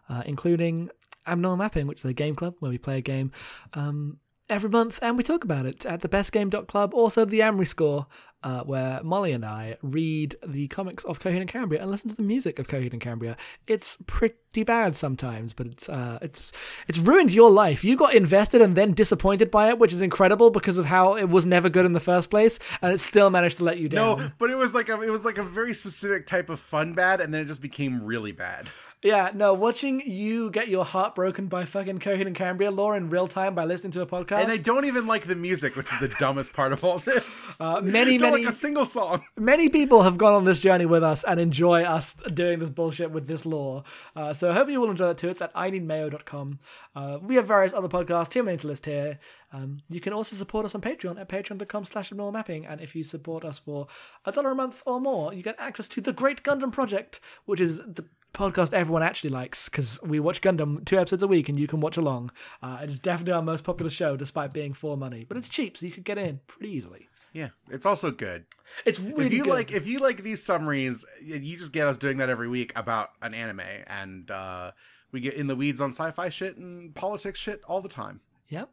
uh, including Abnormal Mapping, which is a game club where we play a game um, every month and we talk about it at the bestgame.club. Also, the Amory Score, uh, where Molly and I read the comics of Coheed and Cambria and listen to the music of Coheed and Cambria. It's pretty bad sometimes, but it's uh, it's it's ruined your life. You got invested and then disappointed by it, which is incredible because of how it was never good in the first place, and it still managed to let you down. no, but it was like a it was like a very specific type of fun bad, and then it just became really bad. Yeah, no, watching you get your heart broken by fucking Coheed and Cambria lore in real time by listening to a podcast. And I don't even like the music, which is the dumbest part of all this. uh, many, don't many, like a single song. many people have gone on this journey with us and enjoy us doing this bullshit with this lore. Uh, so I hope you will enjoy that too. It's at ineedmayo.com. Uh, we have various other podcasts, two main to list here. Um, you can also support us on Patreon at patreon.com slash abnormal mapping. And if you support us for a dollar a month or more, you get access to The Great Gundam Project, which is the podcast everyone actually likes because we watch Gundam two episodes a week and you can watch along. Uh, it is definitely our most popular show despite being for money, but it's cheap so you could get in pretty easily. Yeah, it's also good. It's really if you good. like if you like these summaries you just get us doing that every week about an anime and uh we get in the weeds on sci-fi shit and politics shit all the time Yep,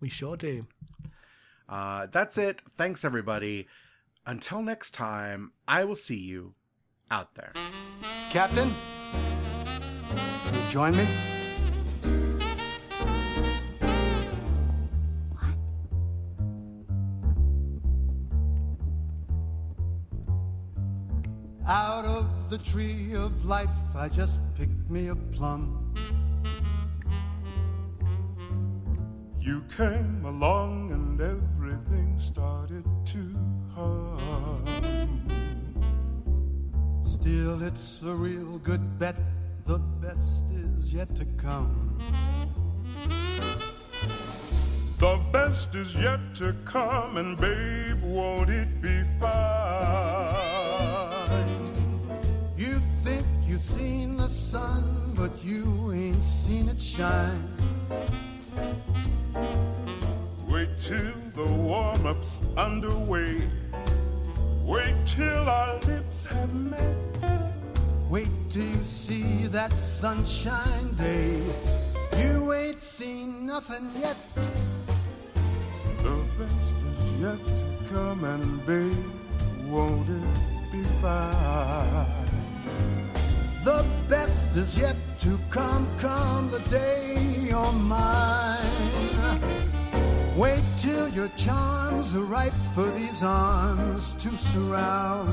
we sure do. uh that's it thanks everybody until next time i will see you out there Captain? You join me? Out of the tree of life, I just picked me a plum. You came along and everything started to hum. Still, it's a real good bet. The best is yet to come. The best is yet to come, and babe, won't it be fine? You think you've seen the sun, but you ain't seen it shine. Wait till the warm up's underway. Wait till our lips have met. Wait till you see that sunshine day. You ain't seen nothing yet. The best is yet to come, and babe, won't it be fine? The best is yet to come, come the day you're mine. Wait till your charms are ripe for these arms to surround.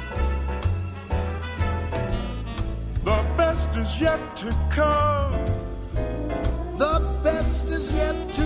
Best is yet to come. The best is yet to